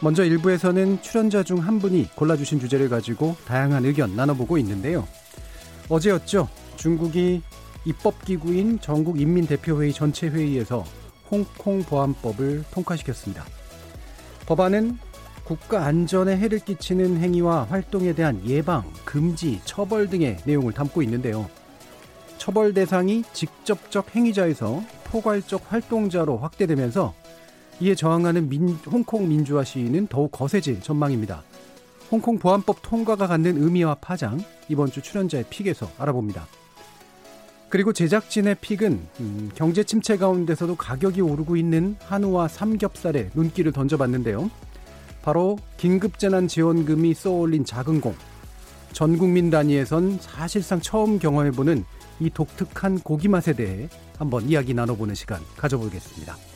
먼저 일부에서는 출연자 중 한 분이 골라주신 주제를 가지고 다양한 의견 나눠보고 있는데요. 어제였죠. 중국이 입법기구인 전국인민대표회의 전체 회의에서 홍콩 보안법을 통과시켰습니다. 법안은 국가 안전에 해를 끼치는 행위와 활동에 대한 예방, 금지, 처벌 등의 내용을 담고 있는데요. 처벌 대상이 직접적 행위자에서 포괄적 활동자로 확대되면서 이에 저항하는 민, 홍콩 민주화 시위는 더욱 거세질 전망입니다. 홍콩 보안법 통과가 갖는 의미와 파장, 이번 주 출연자의 픽에서 알아봅니다. 그리고 제작진의 픽은 음, 경제 침체 가운데서도 가격이 오르고 있는 한우와 삼겹살에 눈길을 던져봤는데요. 바로 긴급재난지원금이 쏘올린 작은 공. 전 국민 단위에선 사실상 처음 경험해보는 이 독특한 고기 맛에 대해 한번 이야기 나눠보는 시간 가져보겠습니다.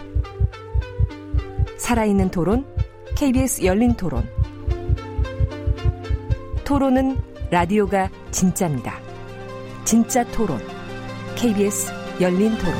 살아있는 토론, KBS 열린 토론. 토론은 라디오가 진짜입니다. 진짜 토론, KBS 열린 토론.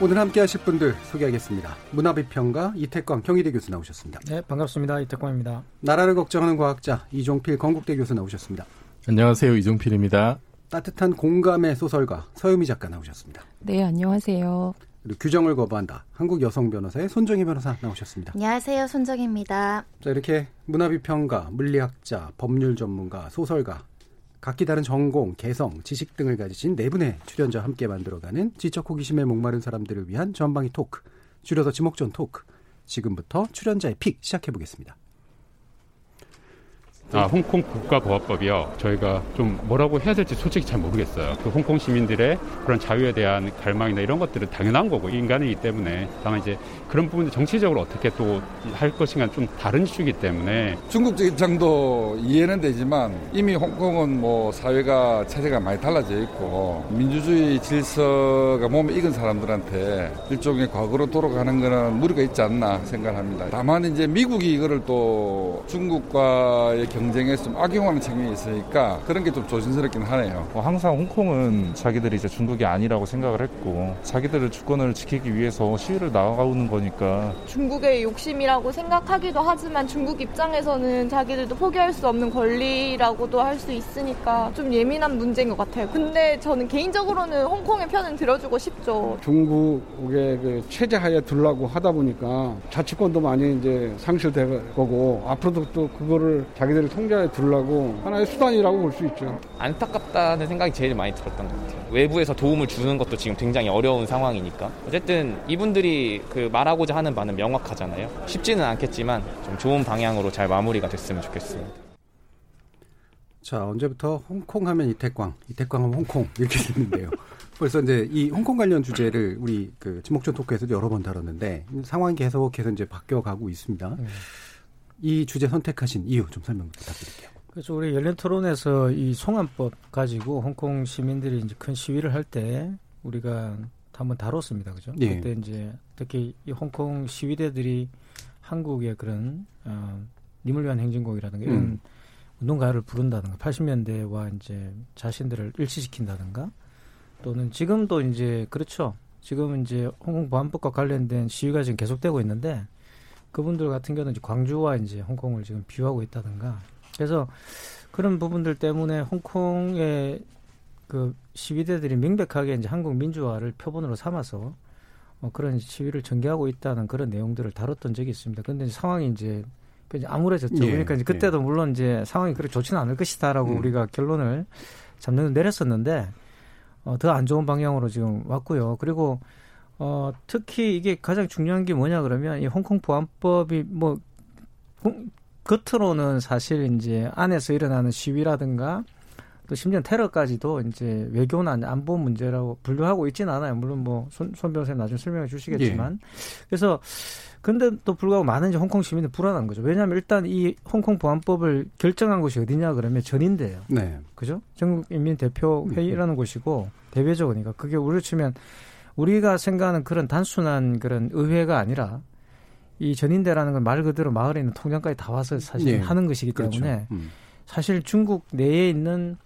오늘 함께 하실 분들 소개하겠습니다. 문화비평가 이태광 경희대 교수 나오셨습니다. 네, 반갑습니다. 이태광입니다. 나라를 걱정하는 과학자 이종필 건국대 교수 나오셨습니다. 안녕하세요. 이종필입니다. 따뜻한 공감의 소설가 서유미 작가 나오셨습니다. 네, 안녕하세요. 그리고 규정을 거부한다. 한국 여성 변호사의 손정희 변호사 나오셨습니다. 안녕하세요. 손정희입니다. 자, 이렇게 문화비평가, 물리학자, 법률 전문가, 소설가, 각기 다른 전공, 개성, 지식 등을 가지신 네 분의 출연자와 함께 만들어가는 지적 호기심에 목마른 사람들을 위한 전방위 토크, 줄여서 지목전 토크. 지금부터 출연자의 pick 시작해 보겠습니다. 아, 홍콩 국가보안법이요. 저희가 좀 뭐라고 해야 될지 솔직히 잘 모르겠어요. 그 홍콩 시민들의 그런 자유에 대한 갈망이나 이런 것들은 당연한 거고 인간이기 때문에 다만 이제 그런 부분들 정치적으로 어떻게 또 할 것인가 좀 다른 이슈이기 때문에 중국 적 입장도 이해는 되지만 이미 홍콩은 뭐 사회가 체제가 많이 달라져 있고 민주주의 질서가 몸에 익은 사람들한테 일종의 과거로 돌아가는 거는 무리가 있지 않나 생각합니다. 다만 이제 미국이 이거를 또 중국과의 경 쟁에서 좀 악용하는 측면이 있으니까 그런 게 좀 조심스럽긴 하네요. 뭐 항상 홍콩은 자기들이 이제 중국이 아니라고 생각을 했고 자기들의 주권을 지키기 위해서 시위를 나가오는 거니까 중국의 욕심이라고 생각하기도 하지만 중국 입장에서는 자기들도 포기할 수 없는 권리라고도 할 수 있으니까 좀 예민한 문제인 것 같아요. 근데 저는 개인적으로는 홍콩의 편은 들어주고 싶죠. 중국의 그 체제 하에 두려고 하다 보니까 자치권도 많이 이제 상실될 거고 앞으로도 또 그거를 자기들이 통제하에 두려고 하나의 수단이라고 볼 수 있죠. 안타깝다는 생각이 제일 많이 들었던 것 같아요. 외부에서 도움을 주는 것도 지금 굉장히 어려운 상황이니까 어쨌든 이분들이 그 말하고자 하는 바는 명확하잖아요. 쉽지는 않겠지만 좀 좋은 방향으로 잘 마무리가 됐으면 좋겠습니다. 자, 언제부터 홍콩 하면 이태광, 이태광 하면 홍콩 이렇게 됐는데요. 벌써 이제 이 홍콩 관련 주제를 우리 그 지목전 토크에서도 여러 번 다뤘는데 상황이 계속해서 이제 바뀌어 가고 있습니다. 네. 이 주제 선택하신 이유 좀 설명 부탁드릴게요. 그래서 우리 열린 토론에서 이 송환법 가지고 홍콩 시민들이 이제 큰 시위를 할 때 우리가 한번 다뤘습니다. 그죠? 예. 그때 이제 특히 이 홍콩 시위대들이 한국의 그런 어, 님을 위한 행진곡이라든가 이런 음. 운동가를 부른다든가 80년대와 이제 자신들을 일치시킨다든가 또는 지금도 이제 그렇죠. 지금 이제 홍콩 보안법과 관련된 시위가 지금 계속되고 있는데 그분들 같은 경우는 이제 광주와 이제 홍콩을 지금 비유하고 있다든가 그래서 그런 부분들 때문에 홍콩의 그 시위대들이 명백하게 이제 한국 민주화를 표본으로 삼아서 뭐 그런 시위를 전개하고 있다는 그런 내용들을 다뤘던 적이 있습니다. 그런데 상황이 이제 암울해졌죠. 예. 그러니까 이제 그때도 예. 물론 이제 상황이 그렇게 좋지는 않을 것이다라고 음. 우리가 결론을 잡는 내렸었는데 어, 더 안 좋은 방향으로 지금 왔고요. 그리고 어, 특히 이게 가장 중요한 게 뭐냐 그러면 이 홍콩 보안법이 뭐 겉으로는 사실 이제 안에서 일어나는 시위라든가 또 심지어 테러까지도 이제 외교나 안보 문제라고 분류하고 있지는 않아요. 물론 뭐 손, 손 변호사님 나중에 설명해 주시겠지만. 예. 그래서 근데 또 불구하고 많은 이제 홍콩 시민은 불안한 거죠. 왜냐하면 일단 이 홍콩 보안법을 결정한 곳이 어디냐 그러면 전인대예요. 네. 그죠? 전국인민 대표 회의라는 음. 곳이고 대외적으니까 그게 우리로 치면 우리가 생각하는 그런 단순한 그런 의회가 아니라 이 전인대라는 건 말 그대로 마을에 있는 통장까지 다 와서 사실 네. 하는 것이기 때문에 그렇죠. 음. 사실 중국 내에 있는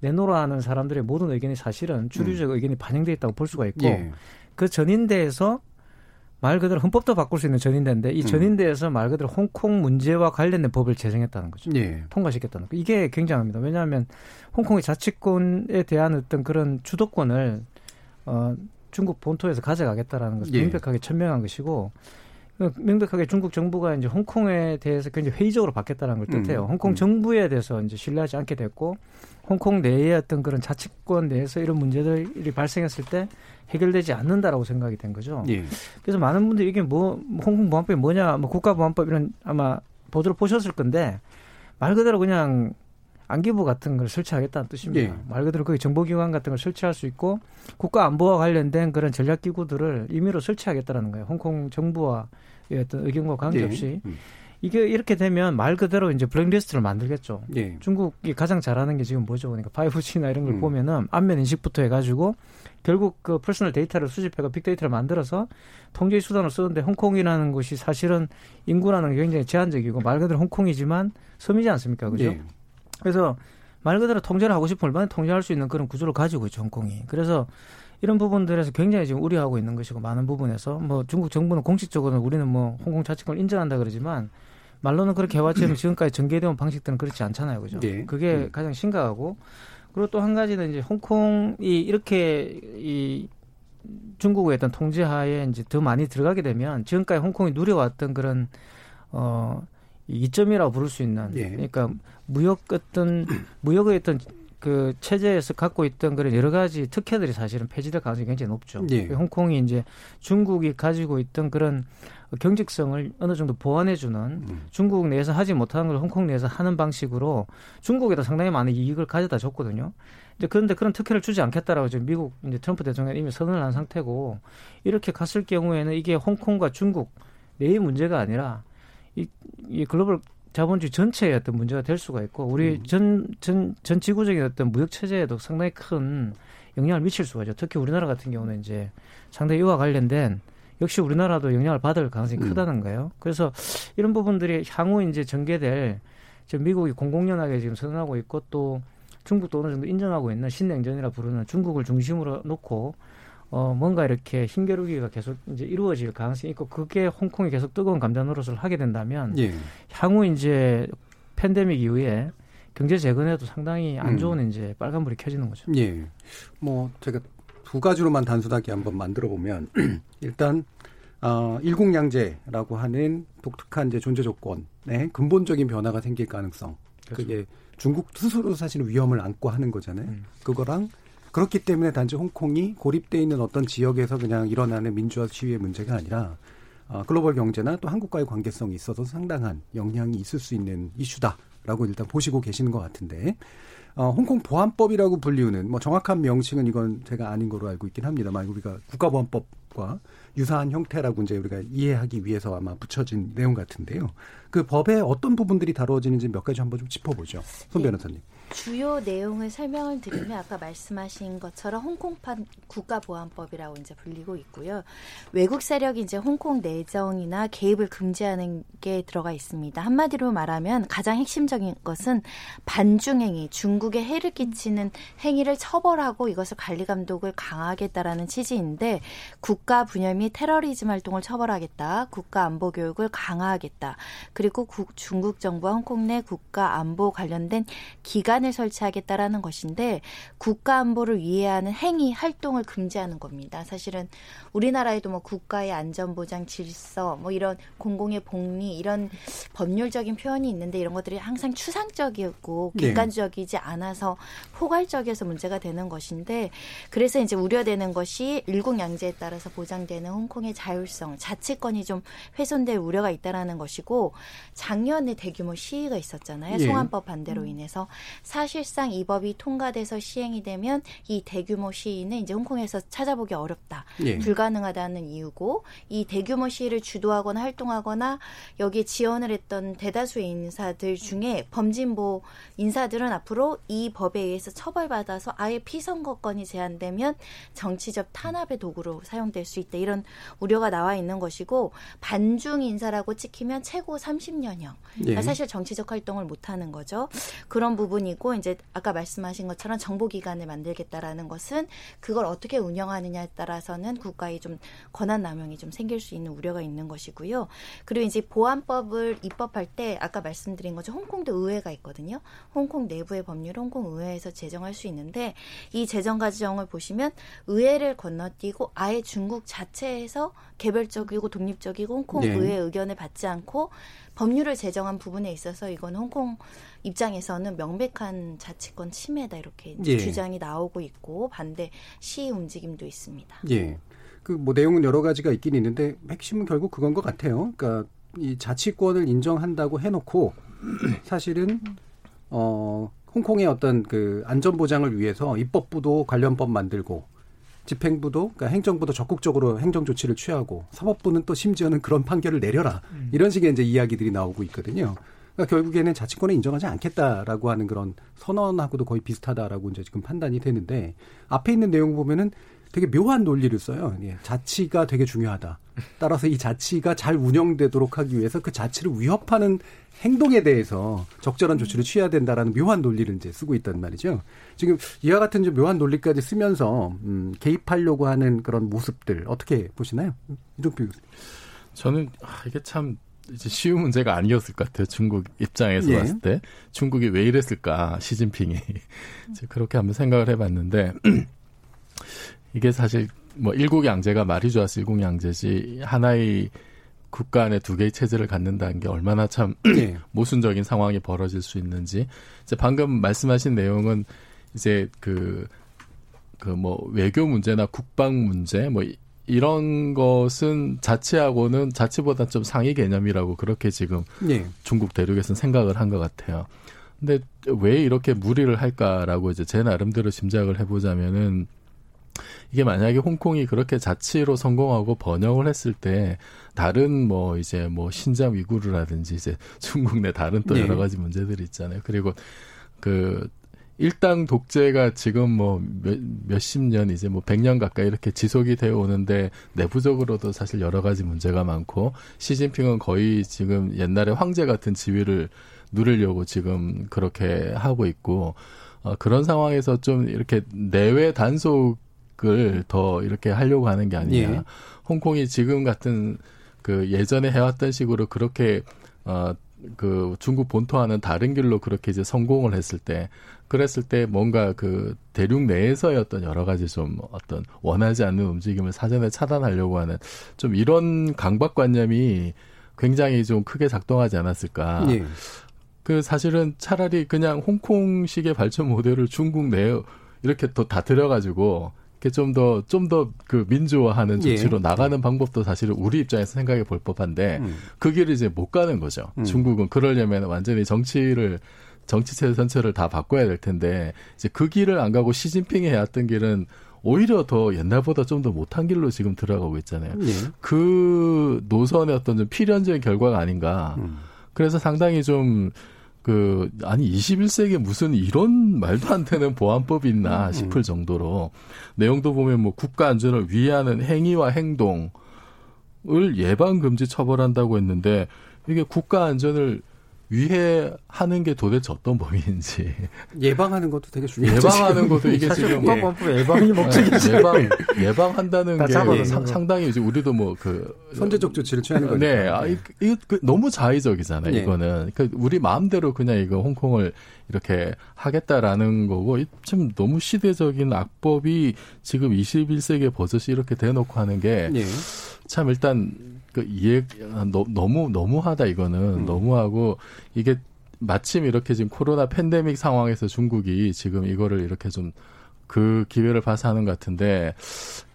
내노라 하는 사람들의 모든 의견이 사실은 주류적 음. 의견이 반영돼 있다고 볼 수가 있고 예. 그 전인대에서 말 그대로 헌법도 바꿀 수 있는 전인대인데 이 음. 전인대에서 말 그대로 홍콩 문제와 관련된 법을 제정했다는 거죠. 예. 통과시켰다는 거. 이게 굉장합니다. 왜냐하면 홍콩의 자치권에 대한 어떤 그런 주도권을 어 중국 본토에서 가져가겠다라는 것을 예. 명백하게 천명한 것이고 명백하게 중국 정부가 이제 홍콩에 대해서 굉장히 회의적으로 받겠다는 걸 뜻해요. 음, 홍콩 음. 정부에 대해서 이제 신뢰하지 않게 됐고 홍콩 내의 어떤 그런 자치권 내에서 이런 문제들이 발생했을 때 해결되지 않는다라고 생각이 된 거죠. 예. 그래서 많은 분들이 이게 뭐 홍콩 보안법이 뭐냐, 뭐 국가 보안법 이런 아마 보도를 보셨을 건데 말 그대로 그냥 안기부 같은 걸 설치하겠다는 뜻입니다. 예. 말 그대로 거기 정보기관 같은 걸 설치할 수 있고 국가 안보와 관련된 그런 전략 기구들을 임의로 설치하겠다라는 거예요. 홍콩 정부와 어떤 의견과 관계없이. 예. 음. 이게 이렇게 되면 말 그대로 이제 블랙리스트를 만들겠죠. 예. 중국이 가장 잘하는 게 지금 뭐죠? 그러니까 5G나 이런 걸 음. 보면은 안면 인식부터 해가지고 결국 그 personal 데이터를 수집해가 빅데이터를 만들어서 통제 수단을 쓰는데 홍콩이라는 곳이 사실은 인구라는 게 굉장히 제한적이고 말 그대로 홍콩이지만 섬이지 않습니까? 그죠? 예. 그래서 말 그대로 통제를 하고 싶으면 얼마나 통제할 수 있는 그런 구조를 가지고 있죠, 홍콩이. 그래서 이런 부분들에서 굉장히 지금 우려하고 있는 것이고 많은 부분에서 뭐 중국 정부는 공식적으로는 우리는 뭐 홍콩 자치권을 인정한다 그러지만 말로는 그렇게 해왔지만 지금까지 전개해온 방식들은 그렇지 않잖아요. 그죠? 네. 그게 음. 가장 심각하고 그리고 또 한 가지는 이제 홍콩이 이렇게 이 중국의 어떤 통제하에 이제 더 많이 들어가게 되면 지금까지 홍콩이 누려왔던 그런 어 이점이라고 부를 수 있는 예. 그러니까 무역 어떤 무역의 어떤 그 체제에서 갖고 있던 그런 여러 가지 특혜들이 사실은 폐지될 가능성이 굉장히 높죠. 예. 홍콩이 이제 중국이 가지고 있던 그런 경직성을 어느 정도 보완해주는 음. 중국 내에서 하지 못하는 걸 홍콩 내에서 하는 방식으로 중국에도 상당히 많은 이익을 가져다 줬거든요. 이제 그런데 그런 특혜를 주지 않겠다라고 지금 미국 이제 트럼프 대통령이 이미 선언을 한 상태고 이렇게 갔을 경우에는 이게 홍콩과 중국 내의 문제가 아니라 이, 이 글로벌 자본주의 전체의 어떤 문제가 될 수가 있고 우리 음. 전, 전, 전 지구적인 어떤 무역 체제에도 상당히 큰 영향을 미칠 수가 있죠. 특히 우리나라 같은 경우는 이제 상당히 이와 관련된 역시 우리나라도 영향을 받을 가능성이 음. 크다는 거예요. 그래서 이런 부분들이 향후 이제 전개될 지금 미국이 공공연하게 지금 선언하고 있고 또 중국도 어느 정도 인정하고 있는 신냉전이라 부르는 중국을 중심으로 놓고 어 뭔가 이렇게 힘겨루기가 계속 이제 이루어질 가능성이 있고 그게 홍콩이 계속 뜨거운 감자 노릇을 하게 된다면 예. 향후 이제 팬데믹 이후에 경제 재건에도 상당히 안 좋은 음. 이제 빨간불이 켜지는 거죠. 예. 뭐 제가 두 가지로만 단순하게 한번 만들어 보면 일단 어, 일국양제라고 하는 독특한 이제 존재 조건에 근본적인 변화가 생길 가능성. 그렇죠. 그게 중국 스스로 사실은 위험을 안고 하는 거잖아요. 음. 그거랑 그렇기 때문에 단지 홍콩이 고립돼 있는 어떤 지역에서 그냥 일어나는 민주화 시위의 문제가 아니라 어, 글로벌 경제나 또 한국과의 관계성이 있어서 상당한 영향이 있을 수 있는 이슈다라고 일단 보시고 계시는 것 같은데 어, 홍콩 보안법이라고 불리우는 뭐 정확한 명칭은 이건 제가 아닌 거로 알고 있긴 합니다만 우리가 국가보안법과 유사한 형태라고 이제 우리가 이해하기 위해서 아마 붙여진 내용 같은데요. 그 법에 어떤 부분들이 다루어지는지 몇 가지 한번 좀 짚어보죠. 손 네. 변호사님. 주요 내용을 설명을 드리면 아까 말씀하신 것처럼 홍콩판 국가보안법이라고 이제 불리고 있고요. 외국 세력이 이제 홍콩 내정이나 개입을 금지하는 게 들어가 있습니다. 한마디로 말하면 가장 핵심적인 것은 반중행위, 중국에 해를 끼치는 행위를 처벌하고 이것을 관리 감독을 강화하겠다라는 취지인데 국가 분야 및 테러리즘 활동을 처벌하겠다, 국가 안보 교육을 강화하겠다, 그리고 국, 중국 정부와 홍콩 내 국가 안보 관련된 기관 수단을 설치하겠다라는 것인데 국가 안보를 위해하는 행위 활동을 금지하는 겁니다. 사실은 우리나라에도 뭐 국가의 안전 보장 질서 뭐 이런 공공의 복리 이런 법률적인 표현이 있는데 이런 것들이 항상 추상적이고 네. 객관적이지 않아서 포괄적이어서 문제가 되는 것인데 그래서 이제 우려되는 것이 일국양제에 따라서 보장되는 홍콩의 자율성, 자치권이 좀 훼손될 우려가 있다라는 것이고 작년에 대규모 시위가 있었잖아요. 예. 송환법 반대로 인해서 사실상 이 법이 통과돼서 시행이 되면 이 대규모 시위는 이제 홍콩에서 찾아보기 어렵다. 예. 불가능하다는 이유고 이 대규모 시위를 주도하거나 활동하거나 여기에 지원을 했던 대다수의 인사들 중에 범진보 인사들은 앞으로 이 법에 의해서 처벌받아서 아예 피선거권이 제한되면 정치적 탄압의 도구로 사용될 수 있다. 이런 우려가 나와 있는 것이고 반중 인사라고 찍히면 최고 30년형. 그러니까 예. 사실 정치적 활동을 못 하는 거죠. 그런 부분이고 이제 아까 말씀하신 것처럼 정보 기관을 만들겠다라는 것은 그걸 어떻게 운영하느냐에 따라서는 국가의 좀 권한 남용이 좀 생길 수 있는 우려가 있는 것이고요. 그리고 이제 보안법을 입법할 때 아까 말씀드린 것처럼 홍콩도 의회가 있거든요. 홍콩 내부의 법률 홍콩 의회에서 제정할 수 있는데 이 제정 과정을 보시면 의회를 건너뛰고 아예 중국 자체에서 개별적이고 독립적이고 홍콩 네. 의회 의견을 받지 않고 법률을 제정한 부분에 있어서 이건 홍콩 입장에서는 명백한 자치권 침해다 이렇게 예. 주장이 나오고 있고 반대 시위 움직임도 있습니다. 예. 그 뭐 내용은 여러 가지가 있긴 있는데 핵심은 결국 그건 것 같아요. 그러니까 이 자치권을 인정한다고 해놓고 사실은 어 홍콩의 어떤 그 안전 보장을 위해서 입법부도 관련법 만들고 집행부도 그러니까 행정부도 적극적으로 행정 조치를 취하고 사법부는 또 심지어는 그런 판결을 내려라 음. 이런 식의 이제 이야기들이 나오고 있거든요. 그러니까 결국에는 자치권을 인정하지 않겠다라고 하는 그런 선언하고도 거의 비슷하다라고 이제 지금 판단이 되는데 앞에 있는 내용 보면은 되게 묘한 논리를 써요. 예, 자치가 되게 중요하다. 따라서 이 자치가 잘 운영되도록 하기 위해서 그 자치를 위협하는 행동에 대해서 적절한 조치를 취해야 된다라는 묘한 논리를 이제 쓰고 있단 말이죠. 지금 이와 같은 좀 묘한 논리까지 쓰면서 음, 개입하려고 하는 그런 모습들 어떻게 보시나요, 이종필 교수님? 저는 아, 이게 참 쉬운 문제가 아니었을 것 같아요. 중국 입장에서 예. 봤을 때 중국이 왜 이랬을까 시진핑이 그렇게 한번 생각을 해봤는데 이게 사실 뭐 일국 양제가 말이 좋아서 일국 양제지 하나의 국가 안에 두 개의 체제를 갖는다는 게 얼마나 참 네. 모순적인 상황이 벌어질 수 있는지 이제 방금 말씀하신 내용은 이제 그 그 뭐 외교 문제나 국방 문제 뭐 이런 것은 자치하고는 자치보다 좀 상위 개념이라고 그렇게 지금 네. 중국 대륙에서는 생각을 한 것 같아요. 근데 왜 이렇게 무리를 할까라고 이제 제 나름대로 짐작을 해보자면은 이게 만약에 홍콩이 그렇게 자치로 성공하고 번영을 했을 때 다른 뭐 이제 뭐 신장 위구르라든지 이제 중국 내 다른 또 네. 여러 가지 문제들이 있잖아요. 그리고 그 일당 독재가 지금 뭐 몇, 몇십 년 이제 뭐 백 년 가까이 이렇게 지속이 되어 오는데 내부적으로도 사실 여러 가지 문제가 많고 시진핑은 거의 지금 옛날에 황제 같은 지위를 누리려고 지금 그렇게 하고 있고 어, 그런 상황에서 좀 이렇게 내외 단속 공격을 더 이렇게 하려고 하는 게 아니냐. 예. 홍콩이 지금 같은 그 예전에 해왔던 식으로 그렇게 어 그 중국 본토와는 다른 길로 그렇게 이제 성공을 했을 때 그랬을 때 뭔가 그 대륙 내에서의 어떤 여러 가지 좀 어떤 원하지 않는 움직임을 사전에 차단하려고 하는 좀 이런 강박관념이 굉장히 좀 크게 작동하지 않았을까. 예. 그 사실은 차라리 그냥 홍콩식의 발전 모델을 중국 내에 이렇게 또 다 들여가지고 좀더 좀 더 그 민주화하는 조치로 예. 나가는 방법도 사실은 우리 입장에서 생각해 볼 법한데 음. 그 길을 이제 못 가는 거죠. 음. 중국은 그러려면 완전히 정치를 정치체 전체를 다 바꿔야 될 텐데 이제 그 길을 안 가고 시진핑이 해왔던 길은 오히려 더 옛날보다 좀 더 못한 길로 지금 들어가고 있잖아요. 예. 그 노선의 어떤 좀 필연적인 결과가 아닌가. 음. 그래서 상당히 좀 그 아니 21세기에 무슨 이런 말도 안 되는 보안법이 있나 음. 싶을 정도로 내용도 보면 뭐 국가 안전을 위하는 행위와 행동을 예방 금지 처벌한다고 했는데 이게 국가 안전을 위해 하는 게 도대체 어떤 범위인지 예방하는 것도 되게 중요하죠. 예방하는 것도 이게 지금 예. 예방이 목적이지. 예방 예방한다는 게 상, 거. 상당히 이제 우리도 뭐 그 선제적 조치를 취하는 거죠. 네, 아, 이, 이, 그 너무 자의적이잖아요. 예. 이거는 그 우리 마음대로 그냥 이거 홍콩을 이렇게 하겠다라는 거고 좀 너무 시대적인 악법이 지금 21세기에 버젓이 이렇게 대놓고 하는 게참 예. 일단 그 이해 너, 너무 너무하다 이거는 음. 너무하고 이게 마침 이렇게 지금 코로나 팬데믹 상황에서 중국이 지금 이거를 이렇게 좀 그 기회를 봐서 하는 것 같은데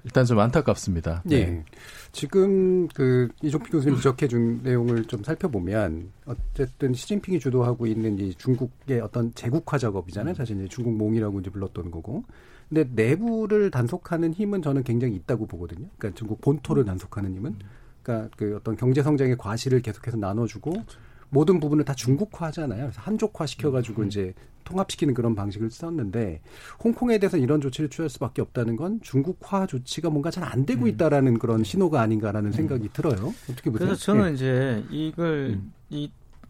일단 좀 안타깝습니다. 네. 예. 지금 그 이종필 교수님 지적해 준 내용을 좀 살펴보면 어쨌든 시진핑이 주도하고 있는 이 중국의 어떤 제국화 작업이잖아요. 사실 이제 중국몽이라고 이제 불렀던 거고. 근데 내부를 단속하는 힘은 저는 굉장히 있다고 보거든요. 그러니까 중국 본토를 단속하는 힘은 그러니까 그 어떤 경제 성장의 과실을 계속해서 나눠주고 모든 부분을 다 중국화하잖아요. 그래서 한족화 시켜가지고 이제 통합시키는 그런 방식을 썼는데 홍콩에 대해서 이런 조치를 취할 수밖에 없다는 건 중국화 조치가 뭔가 잘 안 되고 있다라는 그런 신호가 아닌가라는 생각이 들어요. 어떻게 보세요? 그래서 저는 예. 이제 이걸 이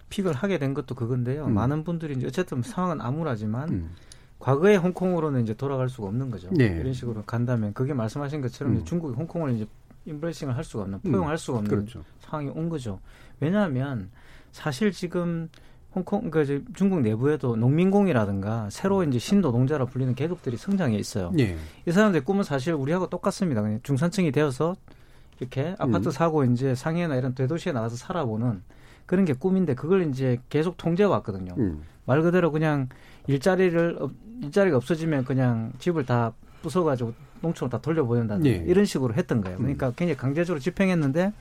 픽을 하게 된 것도 그건데요. 음. 많은 분들이 이제 어쨌든 상황은 암울하지만 음. 과거의 홍콩으로는 이제 돌아갈 수가 없는 거죠. 네. 이런 식으로 간다면 그게 말씀하신 것처럼 음. 중국이 홍콩을 이제 임브레싱을 할 수가 없는 포용할 수가 없는 그렇죠. 상황이 온 거죠. 왜냐하면 사실 지금 홍콩 그 이제 중국 내부에도 농민공이라든가 새로 이제 신노동자라 불리는 계급들이 성장해 있어요. 예. 이 사람들의 꿈은 사실 우리하고 똑같습니다. 그냥 중산층이 되어서 이렇게 아파트 음. 사고 이제 상해나 이런 대도시에 나가서 살아보는 그런 게 꿈인데 그걸 이제 계속 통제해 왔거든요. 음. 말 그대로 그냥 일자리를 없- 일자리가 없어지면 그냥 집을 다 부숴가지고 농촌으로 다 돌려보낸다는 예. 이런 식으로 했던 거예요. 그러니까 굉장히 강제적으로 집행했는데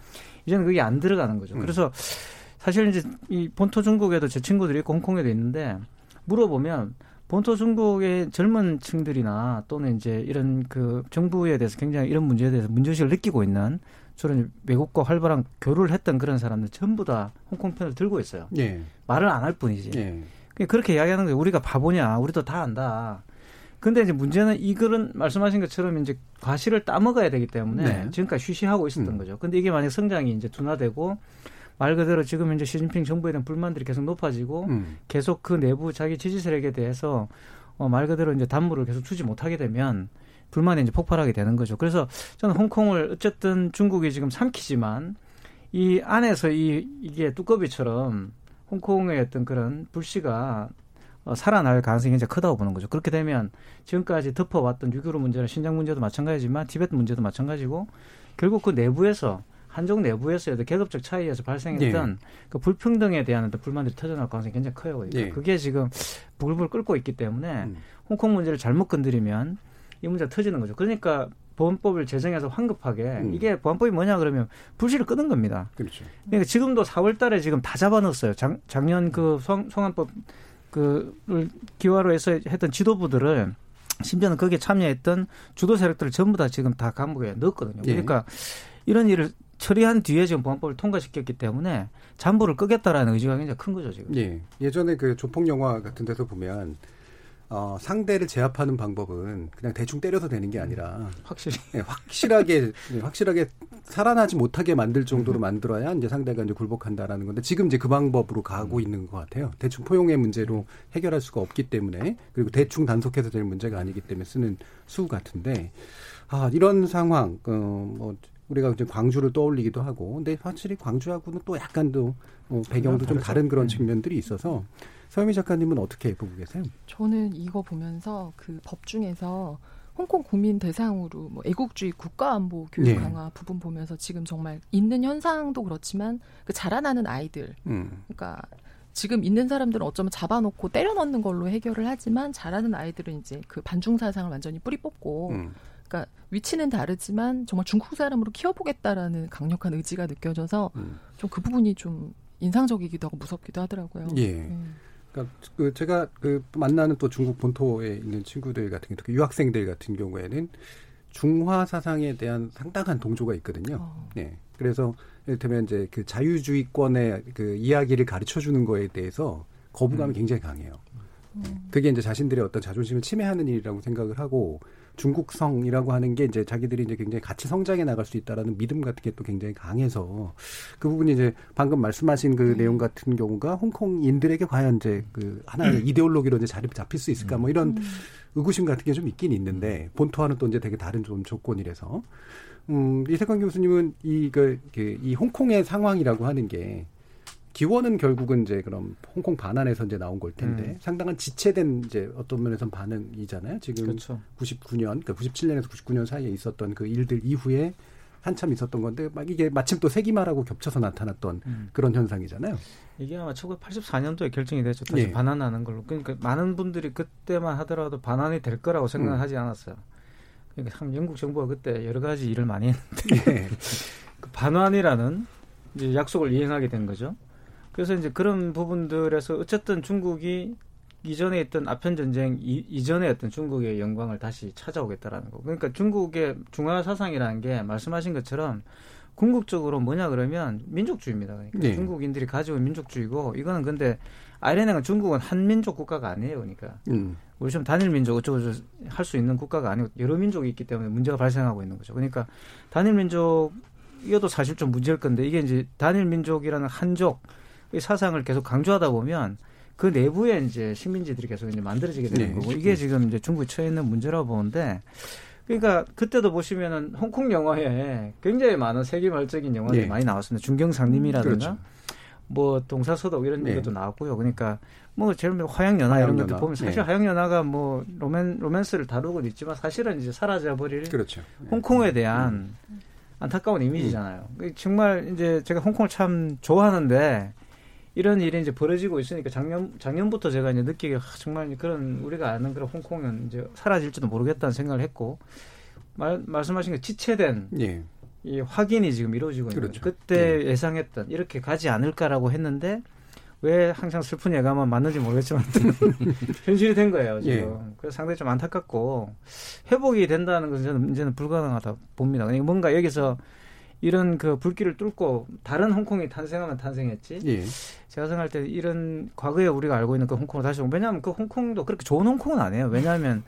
이제는 그게 안 들어가는 거죠. 음. 그래서 사실 이제 이 본토 중국에도 제 친구들이 있고 홍콩에도 있는데 물어보면 본토 중국의 젊은 층들이나 또는 이제 이런 그 정부에 대해서 굉장히 이런 문제에 대해서 문제의식을 느끼고 있는 저런 외국과 활발한 교류를 했던 그런 사람들 전부 다 홍콩 편을 들고 있어요. 예. 말을 안 할 뿐이지. 예. 그렇게 이야기하는 거예요. 우리가 바보냐. 우리도 다 안다. 근데 이제 문제는 이 글은 말씀하신 것처럼 이제 과실을 따먹어야 되기 때문에 네. 지금까지 쉬쉬하고 있었던 음. 거죠. 근데 이게 만약 성장이 이제 둔화되고 말 그대로 지금 이제 시진핑 정부에 대한 불만들이 계속 높아지고 음. 계속 그 내부 자기 지지 세력에 대해서 어, 말 그대로 이제 단물을 계속 주지 못하게 되면 불만이 이제 폭발하게 되는 거죠. 그래서 저는 홍콩을 어쨌든 중국이 지금 삼키지만 이 안에서 이 이게 뚜껑이처럼 홍콩의 어떤 그런 불씨가 어, 살아날 가능성이 굉장히 크다고 보는 거죠. 그렇게 되면 지금까지 덮어왔던 유교로 문제나 신장 문제도 마찬가지지만 티베트 문제도 마찬가지고 결국 그 내부에서 한족 내부에서의 계급적 차이에서 발생했던 그 불평등에 대한 어떤 불만들이 터져나올 가능성이 굉장히 커요. 그러니까 예. 그게 지금 부글부글 끓고 있기 때문에 음. 홍콩 문제를 잘못 건드리면 이 문제가 터지는 거죠. 그러니까 보안법을 제정해서 황급하게 음. 이게 보안법이 뭐냐 그러면 불씨를 끄는 겁니다. 그렇죠. 그러니까 지금도 4월 달에 지금 다 잡아넣었어요. 작, 작년 그 성, 성안법 그를 기화로 해서 했던 지도부들을 심지어는 거기에 참여했던 주도 세력들을 전부 다 지금 다 감옥에 넣었거든요. 예. 그러니까 이런 일을 처리한 뒤에 지금 보안법을 통과시켰기 때문에 잠부를 끄겠다라는 의지가 굉장히 큰 거죠, 지금. 예. 예전에 그 조폭 영화 같은 데서 보면 어, 상대를 제압하는 방법은 그냥 대충 때려서 되는 게 아니라 확실히. 예, 확실하게 예, 확실하게 살아나지 못하게 만들 정도로 만들어야 이제 상대가 이제 굴복한다라는 건데 지금 이제 그 방법으로 가고 있는 것 같아요. 대충 포용의 문제로 해결할 수가 없기 때문에 그리고 대충 단속해서 될 문제가 아니기 때문에 쓰는 수 같은데 아 이런 상황 어 뭐 우리가 이제 광주를 떠올리기도 하고 근데 확실히 광주하고는 또 약간 또 어, 배경도 좀 다른 그런 측면들이 있어서 서유미 작가님은 어떻게 보고 계세요? 저는 이거 보면서 그 법 중에서 홍콩 국민 대상으로 뭐 애국주의 국가안보 교육 네. 강화 부분 보면서 지금 정말 있는 현상도 그렇지만 그 자라나는 아이들 음. 그러니까 지금 있는 사람들은 어쩌면 잡아놓고 때려 넣는 걸로 해결을 하지만 자라는 아이들은 이제 그 반중 사상을 완전히 뿌리 뽑고 음. 그러니까 위치는 다르지만 정말 중국 사람으로 키워보겠다라는 강력한 의지가 느껴져서 음. 좀그 부분이 좀 인상적이기도 하고 무섭기도 하더라고요. 예. 음. 그러니까 그 제가 그 만나는 또 중국 본토에 있는 친구들 같은 경우, 특히 유학생들 같은 경우에는 중화 사상에 대한 상당한 동조가 있거든요. 어. 네. 그래서 이를테면 이제 그 자유주의권의 그 이야기를 가르쳐 주는 거에 대해서 거부감이 굉장히 강해요. 음. 그게 이제 자신들의 어떤 자존심을 침해하는 일이라고 생각을 하고 중국성이라고 하는 게 이제 자기들이 이제 굉장히 같이 성장해 나갈 수 있다라는 믿음 같은 게 또 굉장히 강해서 그 부분이 이제 방금 말씀하신 그 음. 내용 같은 경우가 홍콩인들에게 과연 이제 그 하나의 음. 이데올로기로 이제 자리 잡힐 수 있을까 뭐 이런 음. 의구심 같은 게 좀 있긴 있는데 본토와는 또 이제 되게 다른 좀 조건이라서 음, 이세관 교수님은 이, 그, 그, 이 홍콩의 상황이라고 하는 게 기원은 결국은 이제 그럼 홍콩 반환에서 이제 나온 걸 텐데 음. 상당한 지체된 이제 어떤 면에선 반응이잖아요. 지금 그렇죠. 99년, 그러니까 97년에서 99년 사이에 있었던 그 일들 이후에 한참 있었던 건데 막 이게 마침 또 세기말하고 겹쳐서 나타났던 음. 그런 현상이잖아요. 이게 아마 1984년도에 결정이 됐죠. 다시 예. 반환하는 걸로. 그러니까 많은 분들이 그때만 하더라도 반환이 될 거라고 생각하지 음. 않았어요. 그러니까 참 영국 정부가 그때 여러 가지 일을 많이 했는데 예. 그 반환이라는 이제 약속을 이행하게 된 거죠. 그래서 이제 그런 부분들에서 어쨌든 중국이 이전에 있던 아편 전쟁 이, 전에 했던 중국의 영광을 다시 찾아오겠다라는 거. 그러니까 중국의 중화 사상이라는 게 말씀하신 것처럼 궁극적으로 뭐냐 그러면 민족주의입니다. 그러니까 네. 중국인들이 가지고 민족주의고 이거는 근데 아이레네가 중국은 한민족 국가가 아니에요. 그러니까 음. 우리 좀 단일 민족 어쩌고 할 수 있는 국가가 아니고 여러 민족이 있기 때문에 문제가 발생하고 있는 거죠. 그러니까 단일 민족 이어도 사실 좀 문제일 건데 이게 이제 단일 민족이라는 한족 사상을 계속 강조하다 보면 그 내부에 이제 식민지들이 계속 이제 만들어지게 되는 네. 거고 이게 지금 이제 중국이 처해 있는 문제라고 보는데 그러니까 그때도 보시면은 홍콩 영화에 굉장히 많은 세계말적인 영화들이 네. 많이 나왔습니다. 중경상림이라든가 그렇죠. 뭐 동사서독 이런 네. 것도 나왔고요. 그러니까 뭐 제일 화양연화 이런 것도 보면 사실 네. 화양연화가 뭐 로맨 로맨스를 다루고 있지만 사실은 이제 사라져 버릴 그렇죠. 홍콩에 대한 음. 안타까운 이미지잖아요. 음. 정말 이제 제가 홍콩을 참 좋아하는데 이런 일이 이제 벌어지고 있으니까 작년 작년부터 제가 이제 느끼게 아, 정말 그런 우리가 아는 그런 홍콩은 이제 사라질지도 모르겠다는 생각을 했고 말 말씀하신 게 지체된 예. 이 확인이 지금 이루어지고 있는 그렇죠. 그때 예. 예상했던 이렇게 가지 않을까라고 했는데 왜 항상 슬픈 예감은 맞는지 모르겠지만 현실이 된 거예요 지금. 예. 그래서 상당히 좀 안타깝고 회복이 된다는 것은 저는 이제는 불가능하다 봅니다. 그러니까 뭔가 여기서 이런 그 불길을 뚫고 다른 홍콩이 탄생하면 탄생했지. 예. 제가 생각할 때 이런 과거에 우리가 알고 있는 그 홍콩을 다시 왜냐하면 그 홍콩도 그렇게 좋은 홍콩은 아니에요. 왜냐하면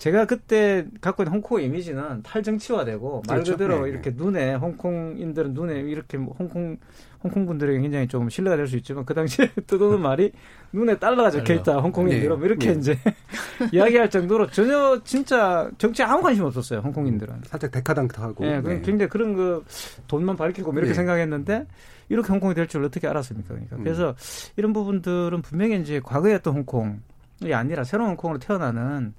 제가 그때 갖고 있는 홍콩 이미지는 탈정치화되고 말 그렇죠. 그대로 네. 이렇게 눈에 홍콩인들은 눈에 이렇게 뭐 홍콩 홍콩 분들에게 굉장히 좀 신뢰가 될 수 있지만 그 당시에 뜨도는 말이 눈에 달러가 적혀 있다 홍콩인들은 네. 이렇게 네. 이제 이야기할 정도로 전혀 진짜 정치에 아무 관심 없었어요 홍콩인들은 살짝 데카당트하고 네, 네. 굉장히 그런 그 돈만 밝히고 뭐 이렇게 네. 생각했는데 이렇게 홍콩이 될 줄 어떻게 알았습니까 그러니까 음. 그래서 이런 부분들은 분명히 이제 과거에 했던 홍콩이 아니라 새로운 홍콩으로 태어나는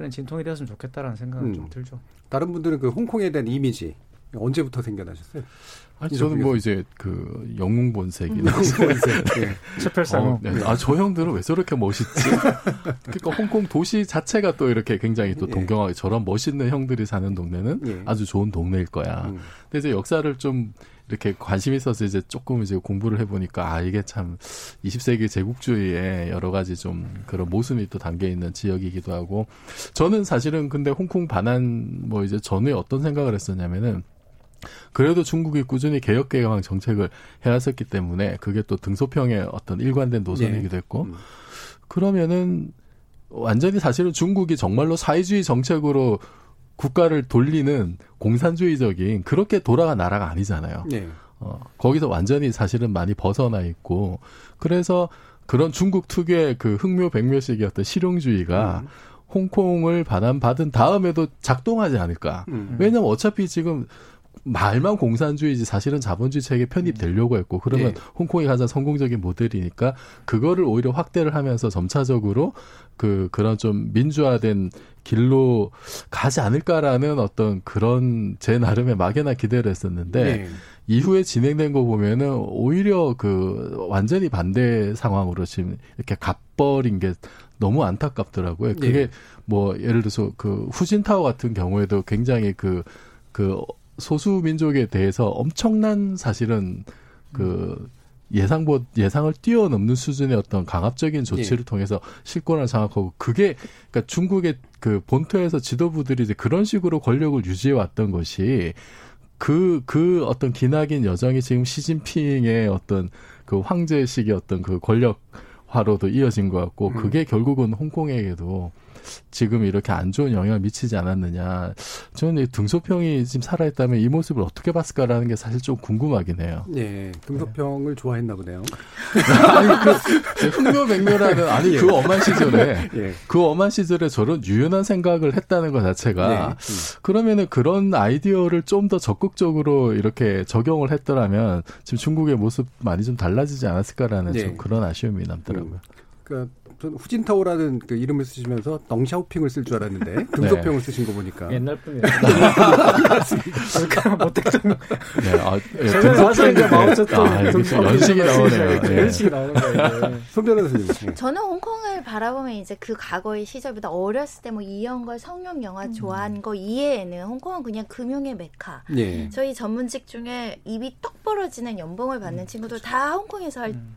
그런 진통이 되었으면 좋겠다라는 생각은 음. 좀 들죠. 다른 분들은 그 홍콩에 대한 이미지 언제부터 생겨나셨어요? 아니, 저는 뭐 이제 그 영웅 본색이나 음, 본색, 네. 어, 네. 아, 저 형들은 왜 저렇게 멋있지? 그러니까 홍콩 도시 자체가 또 이렇게 굉장히 또 예. 동경하게 저런 멋있는 형들이 사는 동네는 예. 아주 좋은 동네일 거야. 음. 근데 이제 역사를 좀 이렇게 관심 있어서 이제 조금 이제 공부를 해보니까 아 이게 참 20세기 제국주의의 여러 가지 좀 그런 모순이 또 담겨 있는 지역이기도 하고 저는 사실은 근데 홍콩 반환 뭐 이제 전에 어떤 생각을 했었냐면은 그래도 중국이 꾸준히 개혁 개방 정책을 해왔었기 때문에 그게 또 등소평의 어떤 일관된 노선이기도 했고 네. 음. 그러면은 완전히 사실은 중국이 정말로 사회주의 정책으로 국가를 돌리는 공산주의적인 그렇게 돌아간 나라가 아니잖아요. 네. 어, 거기서 완전히 사실은 많이 벗어나 있고 그래서 그런 중국 특유의 그 흑묘 백묘식의 어떤 실용주의가 음. 홍콩을 반환받은 다음에도 작동하지 않을까. 음. 왜냐면 어차피 지금 말만 공산주의지 사실은 자본주의 체계 편입되려고 했고 그러면 네. 홍콩이 가장 성공적인 모델이니까 그거를 오히려 확대를 하면서 점차적으로 그 그런 좀 민주화된 길로 가지 않을까라는 어떤 그런 제 나름의 막연한 기대를 했었는데 네. 이후에 진행된 거 보면은 오히려 그 완전히 반대 상황으로 지금 이렇게 갚버린 게 너무 안타깝더라고요. 그게 네. 뭐 예를 들어서 그 후진타워 같은 경우에도 굉장히 그그 그 소수 민족에 대해서 엄청난 사실은 그 예상보 예상을 뛰어넘는 수준의 어떤 강압적인 조치를 예. 통해서 실권을 장악하고 그게 그러니까 중국의 그 본토에서 지도부들이 이제 그런 식으로 권력을 유지해 왔던 것이 그, 그 어떤 기나긴 여정이 지금 시진핑의 어떤 그 황제식의 어떤 그 권력화로도 이어진 것 같고, 음. 그게 결국은 홍콩에게도 지금 이렇게 안 좋은 영향을 미치지 않았느냐. 저는 이 등소평이 지금 살아있다면 이 모습을 어떻게 봤을까라는 게 사실 좀 궁금하긴 해요. 예, 등소평을 네. 좋아했나 보네요. 아니, 그, 아니, 예. 그 엄한 시절에, 예. 그 엄한 시절에 저런 유연한 생각을 했다는 것 자체가, 예. 음. 그러면은 그런 아이디어를 좀 더 적극적으로 이렇게 적용을 했더라면, 지금 중국의 모습 많이 좀 달라지지 않았을까라는 좀 그런 아쉬움이 남더라고요. 음. 그러니까 저는 후진타오라는 그 이름을 쓰시면서 덩샤오핑을 쓸 줄 알았는데 등소평을 네. 쓰신 거 보니까 옛날 분이에요. 그러니까 못했던 네, 아, 예, 등소평 마오쩌둥 아, 연식이 나오네요. 네. 연식이 나오는 거예요. 손 변호 선생님. 네. 저는 홍콩을 바라보면 이제 그 과거의 시절보다 어렸을 때 뭐 이영걸 성룡 영화 음. 좋아한 거 이해에는 홍콩은 그냥 금융의 메카. 네. 저희 전문직 중에 입이 떡 벌어지는 연봉을 받는 음, 친구들 그렇죠. 다 홍콩에서 할 음.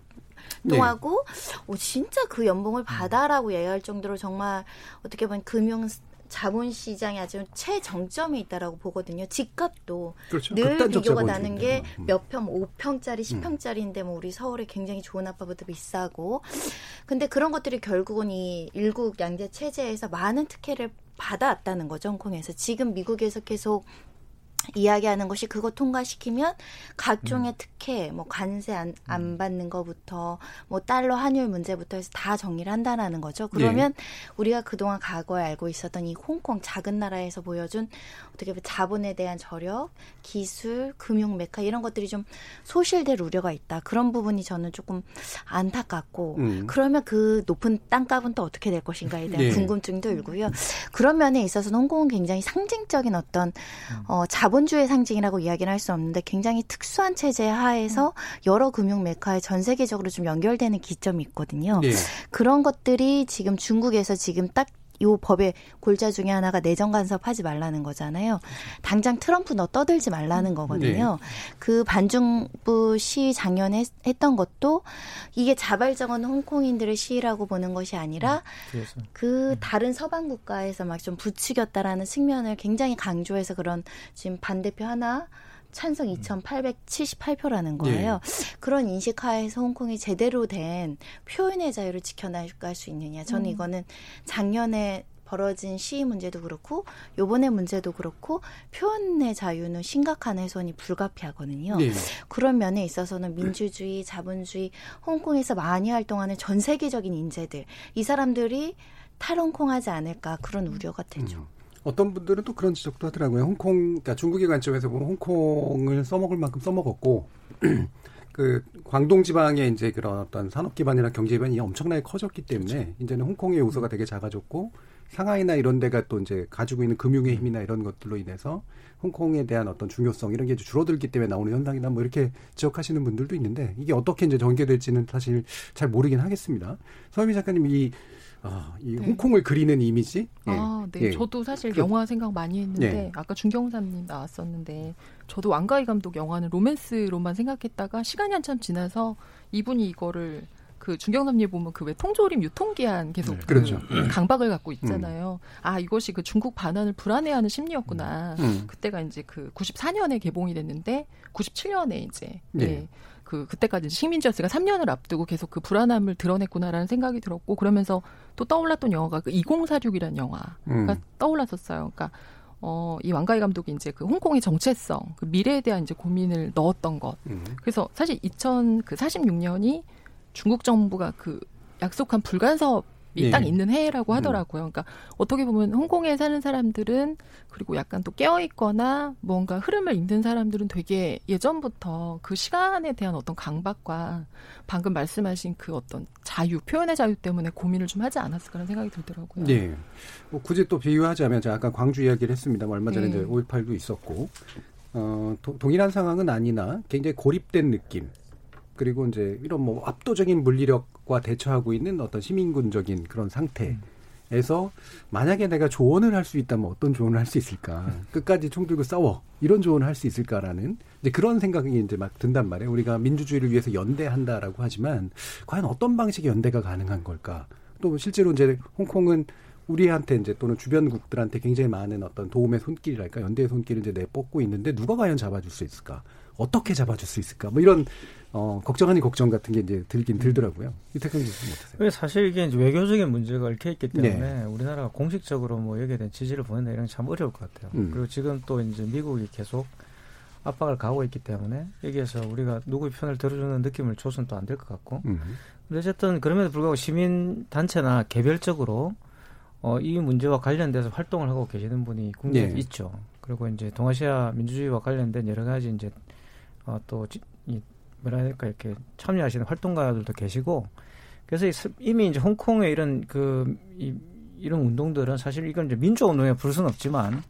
활동하고 네. 오, 진짜 그 연봉을 받아라고 얘기할 정도로 정말 어떻게 보면 금융 자본시장이 아주 최정점에 있다라고 보거든요. 집값도 그렇죠. 늘 비교가 나는 게 몇평 음. 5평짜리, 10평짜리인데 뭐 우리 서울에 굉장히 좋은 아파트도 비싸고. 근데 그런 것들이 결국은 이 일국 양제 체제에서 많은 특혜를 받아왔다는 거죠, 홍콩에서. 지금 미국에서 계속 이야기하는 것이 그거 통과시키면 각종의 음. 특혜, 뭐 관세 안, 안 음. 받는 것부터 뭐 달러 환율 문제부터 해서 다 정리를 한다라는 거죠. 그러면 네. 우리가 그동안 과거에 알고 있었던 이 홍콩 작은 나라에서 보여준 어떻게 보면 자본에 대한 저력, 기술, 금융 메카 이런 것들이 좀 소실될 우려가 있다. 그런 부분이 저는 조금 안타깝고 음. 그러면 그 높은 땅값은 또 어떻게 될 것인가에 대한 네. 궁금증도 일고요. 그런 면에 있어서는 홍콩은 굉장히 상징적인 어떤 음. 어, 자본 자본주의 상징이라고 이야기는 할 수 없는데 굉장히 특수한 체제 하에서 여러 금융 메카에 전 세계적으로 좀 연결되는 기점이 있거든요. 네. 그런 것들이 지금 중국에서 지금 딱 요 법의 골자 중에 하나가 내정 간섭하지 말라는 거잖아요. 당장 트럼프 너 떠들지 말라는 거거든요. 네. 그 반중부 시위 작년에 했던 것도 이게 자발적인 홍콩인들의 시위라고 보는 것이 아니라 음, 그 음. 다른 서방 국가에서 막 좀 부추겼다라는 측면을 굉장히 강조해서 그런 지금 반대표 하나 찬성 2,878표라는 음. 거예요. 네. 그런 인식하에서 홍콩이 제대로 된 표현의 자유를 지켜나갈 수 있느냐. 저는 음. 이거는 작년에 벌어진 시위 문제도 그렇고 요번에 문제도 그렇고 표현의 자유는 심각한 훼손이 불가피하거든요. 네. 그런 면에 있어서는 민주주의, 자본주의, 홍콩에서 많이 활동하는 전 세계적인 인재들 이 사람들이 탈홍콩하지 않을까 그런 우려가 되죠. 음. 어떤 분들은 또 그런 지적도 하더라고요. 홍콩, 그러니까 중국의 관점에서 보면 홍콩을 써먹을 만큼 써먹었고, 그 광동 지방의 이제 그런 어떤 산업 기반이나 경제 기반이 엄청나게 커졌기 때문에 그렇죠. 이제는 홍콩의 요소가 되게 작아졌고 상하이나 이런 데가 또 이제 가지고 있는 금융의 힘이나 이런 것들로 인해서 홍콩에 대한 어떤 중요성 이런 게 줄어들기 때문에 나오는 현상이나 뭐 이렇게 지적하시는 분들도 있는데 이게 어떻게 이제 전개될지는 사실 잘 모르긴 하겠습니다. 서미 작가님 이 아, 이 네. 홍콩을 그리는 이미지? 아, 네. 예. 저도 사실 그, 영화 생각 많이 했는데 예. 아까 중경삼님 나왔었는데 저도 왕가희 감독 영화는 로맨스로만 생각했다가 시간이 한참 지나서 이분이 이거를 그 중경삼님 보면 그 왜 통조림 유통기한 계속 네, 그 그렇죠. 강박을 갖고 있잖아요. 음. 아 이것이 그 중국 반환을 불안해하는 심리였구나. 음. 그때가 이제 그 94년에 개봉이 됐는데 97년에 이제 네. 네. 그 그때까지 식민지였으니까 3년을 앞두고 계속 그 불안함을 드러냈구나라는 생각이 들었고 그러면서 또 떠올랐던 영화가 그 2046이라는 영화가 음. 떠올랐었어요. 그러니까 어, 이 왕가희 감독이 이제 그 홍콩의 정체성, 그 미래에 대한 이제 고민을 넣었던 것. 음. 그래서 사실 2046년이 그 중국 정부가 그 약속한 불간섭 네. 딱 있는 해라고 음. 하더라고요. 그러니까 어떻게 보면 홍콩에 사는 사람들은 그리고 약간 또 깨어 있거나 뭔가 흐름을 읽는 사람들은 되게 예전부터 그 시간에 대한 어떤 강박과 방금 말씀하신 그 어떤 자유, 표현의 자유 때문에 고민을 좀 하지 않았을까라는 생각이 들더라고요. 네. 뭐 굳이 또 비유하자면 제가 아까 광주 이야기를 했습니다. 얼마 전에 네. 이제 5.18도 있었고 어, 도, 동일한 상황은 아니나 굉장히 고립된 느낌. 그리고 이제 이런 뭐 압도적인 물리력 과 대처하고 있는 어떤 시민군적인 그런 상태에서 만약에 내가 조언을 할 수 있다면 어떤 조언을 할 수 있을까? 끝까지 총 들고 싸워. 이런 조언을 할 수 있을까라는 이제 그런 생각이 이제 막 든단 말이에요. 우리가 민주주의를 위해서 연대한다라고 하지만 과연 어떤 방식의 연대가 가능한 걸까? 또 실제로 이제 홍콩은 우리한테 이제 또는 주변국들한테 굉장히 많은 어떤 도움의 손길이랄까 연대의 손길을 이제 내뻗고 있는데 누가 과연 잡아줄 수 있을까? 어떻게 잡아줄 수 있을까? 뭐 이런 어, 걱정 아닌 걱정 같은 게 이제 들긴 들더라고요. 이태경 교수님 어떠세요? 사실 이게 이제 외교적인 문제가 얽혀 있기 때문에 네. 우리나라가 공식적으로 뭐 여기에 대한 지지를 보낸다 이런 게 참 어려울 것 같아요. 음. 그리고 지금 또 이제 미국이 계속 압박을 가고 있기 때문에 여기에서 우리가 누구의 편을 들어주는 느낌을 줘서는 또 안 될 것 같고. 음. 근데 어쨌든 그럼에도 불구하고 시민 단체나 개별적으로 어, 이 문제와 관련돼서 활동을 하고 계시는 분이 국내에 네. 있죠. 그리고 이제 동아시아 민주주의와 관련된 여러 가지 이제 어, 또 이, 뭐라 해야 될까 이렇게 참여하시는 활동가들도 계시고 그래서 이미 이제 홍콩의 이런 그 이, 이런 운동들은 사실 이건 이제 민주 운동에 부를 수는 없지만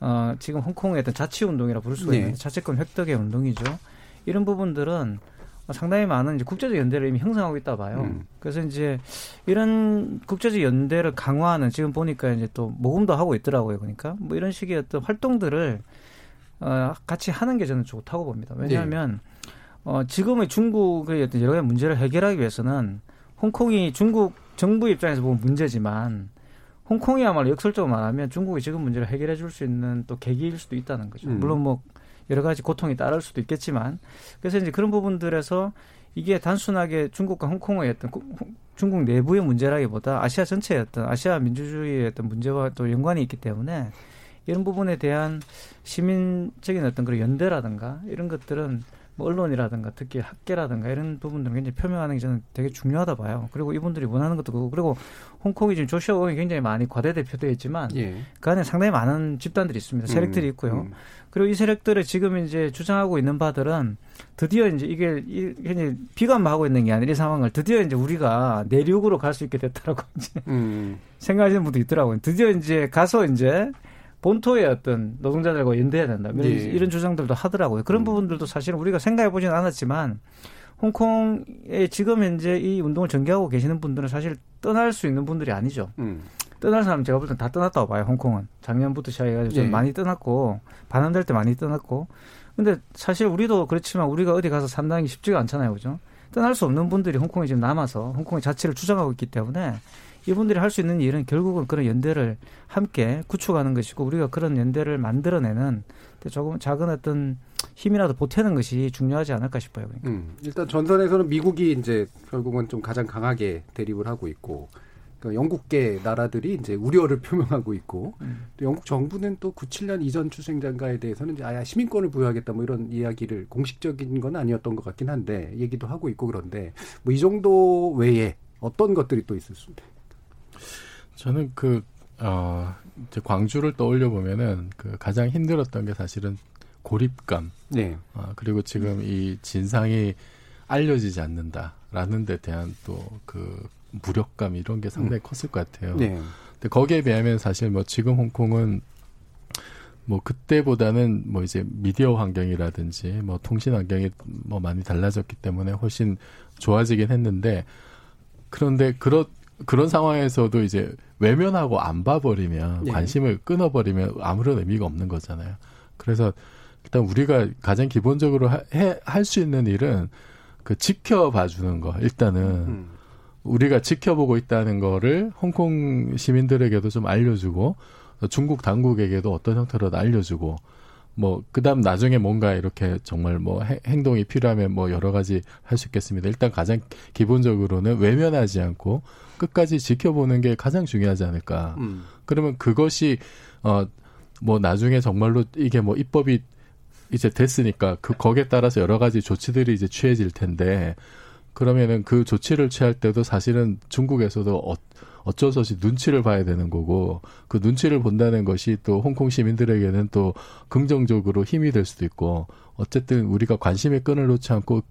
어, 지금 홍콩의 어떤 자치 운동이라 부를 수가 네. 있는데 자치권 획득의 운동이죠. 이런 부분들은 상당히 많은 이제 국제적 연대를 이미 형성하고 있다 봐요. 음. 그래서 이제 이런 국제적 연대를 강화하는 지금 보니까 이제 또 모금도 하고 있더라고요. 그러니까 뭐 이런 식의 어떤 활동들을 어, 같이 하는 게 저는 좋다고 봅니다. 왜냐하면 네. 어, 지금의 중국의 어떤 여러 가지 문제를 해결하기 위해서는 홍콩이 중국 정부 입장에서 보면 문제지만 홍콩이야말로 역설적으로 말하면 중국이 지금 문제를 해결해 줄 수 있는 또 계기일 수도 있다는 거죠. 음. 물론 뭐 여러 가지 고통이 따를 수도 있겠지만 그래서 이제 그런 부분들에서 이게 단순하게 중국과 홍콩의 어떤 중국 내부의 문제라기보다 아시아 전체의 어떤 아시아 민주주의의 어떤 문제와 또 연관이 있기 때문에 이런 부분에 대한 시민적인 어떤 그런 연대라든가 이런 것들은 뭐 언론이라든가 특히 학계라든가 이런 부분들은 굉장히 표명하는 게 저는 되게 중요하다 봐요. 그리고 이분들이 원하는 것도 그렇고 그리고 홍콩이 지금 조시아공이 굉장히 많이 과대대표되어 있지만 예. 그 안에 상당히 많은 집단들이 있습니다. 세력들이 음, 있고요. 음. 그리고 이 세력들을 지금 이제 주장하고 있는 바들은 드디어 이제 이게 굉장히 비관하고 있는 게 아니라 이 상황을 드디어 이제 우리가 내륙으로 갈 수 있게 됐다라고 이제 음. 생각하시는 분도 있더라고요. 드디어 이제 가서 이제 본토의 어떤 노동자들과 연대해야 된다. 이런, 네. 이런 주장들도 하더라고요. 그런 음. 부분들도 사실은 우리가 생각해 보지는 않았지만 홍콩에 지금 현재 이 운동을 전개하고 계시는 분들은 사실 떠날 수 있는 분들이 아니죠. 음. 떠날 사람 제가 볼 땐 다 떠났다고 봐요. 홍콩은 작년부터 시작해가지고 네. 많이 떠났고 반환될 때 많이 떠났고. 근데 사실 우리도 그렇지만 우리가 어디 가서 산다는 게 쉽지가 않잖아요, 그죠? 떠날 수 없는 분들이 홍콩에 지금 남아서 홍콩의 자체를 주장하고 있기 때문에 이분들이 할 수 있는 일은 결국은 그런 연대를 함께 구축하는 것이고 우리가 그런 연대를 만들어내는 조금 작은 어떤 힘이라도 보태는 것이 중요하지 않을까 싶어요. 그러니까. 음, 일단 전선에서는 미국이 이제 결국은 좀 가장 강하게 대립을 하고 있고 그러니까 영국계 나라들이 이제 우려를 표명하고 있고 음. 또 영국 정부는 또 97년 이전 추생장가에 대해서는 이제 아야 시민권을 부여하겠다 뭐 이런 이야기를 공식적인 건 아니었던 것 같긴 한데 얘기도 하고 있고 그런데 뭐 이 정도 외에 어떤 것들이 또 있을 수. 저는 그, 어, 이제 광주를 떠올려 보면은 그 가장 힘들었던 게 사실은 고립감. 네. 어, 그리고 지금 이 진상이 알려지지 않는다라는 데 대한 또 그 무력감 이런 게 상당히 음. 컸을 것 같아요. 네. 근데 거기에 비하면 사실 뭐 지금 홍콩은 뭐 그때보다는 뭐 이제 미디어 환경이라든지 뭐 통신 환경이 뭐 많이 달라졌기 때문에 훨씬 좋아지긴 했는데 그런데 그렇 그런 상황에서도 이제 외면하고 안 봐버리면 네. 관심을 끊어버리면 아무런 의미가 없는 거잖아요. 그래서 일단 우리가 가장 기본적으로 할 수 있는 일은 그 지켜봐 주는 거. 일단은 음. 우리가 지켜보고 있다는 거를 홍콩 시민들에게도 좀 알려주고 중국 당국에게도 어떤 형태로도 알려주고 뭐 그다음 나중에 뭔가 이렇게 정말 뭐 행동이 필요하면 뭐 여러 가지 할 수 있겠습니다. 일단 가장 기본적으로는 외면하지 않고 끝까지 지켜보는 게 가장 중요하지 않을까. 음. 그러면 그것이 어 뭐 나중에 정말로 이게 뭐 입법이 이제 됐으니까 그 거기에 따라서 여러 가지 조치들이 이제 취해질 텐데 그러면은 그 조치를 취할 때도 사실은 중국에서도 어, 어쩔 수 없이 눈치를 봐야 되는 거고 그 눈치를 본다는 것이 또 홍콩 시민들에게는 또 긍정적으로 힘이 될 수도 있고 어쨌든 우리가 관심의 끈을 놓지 않고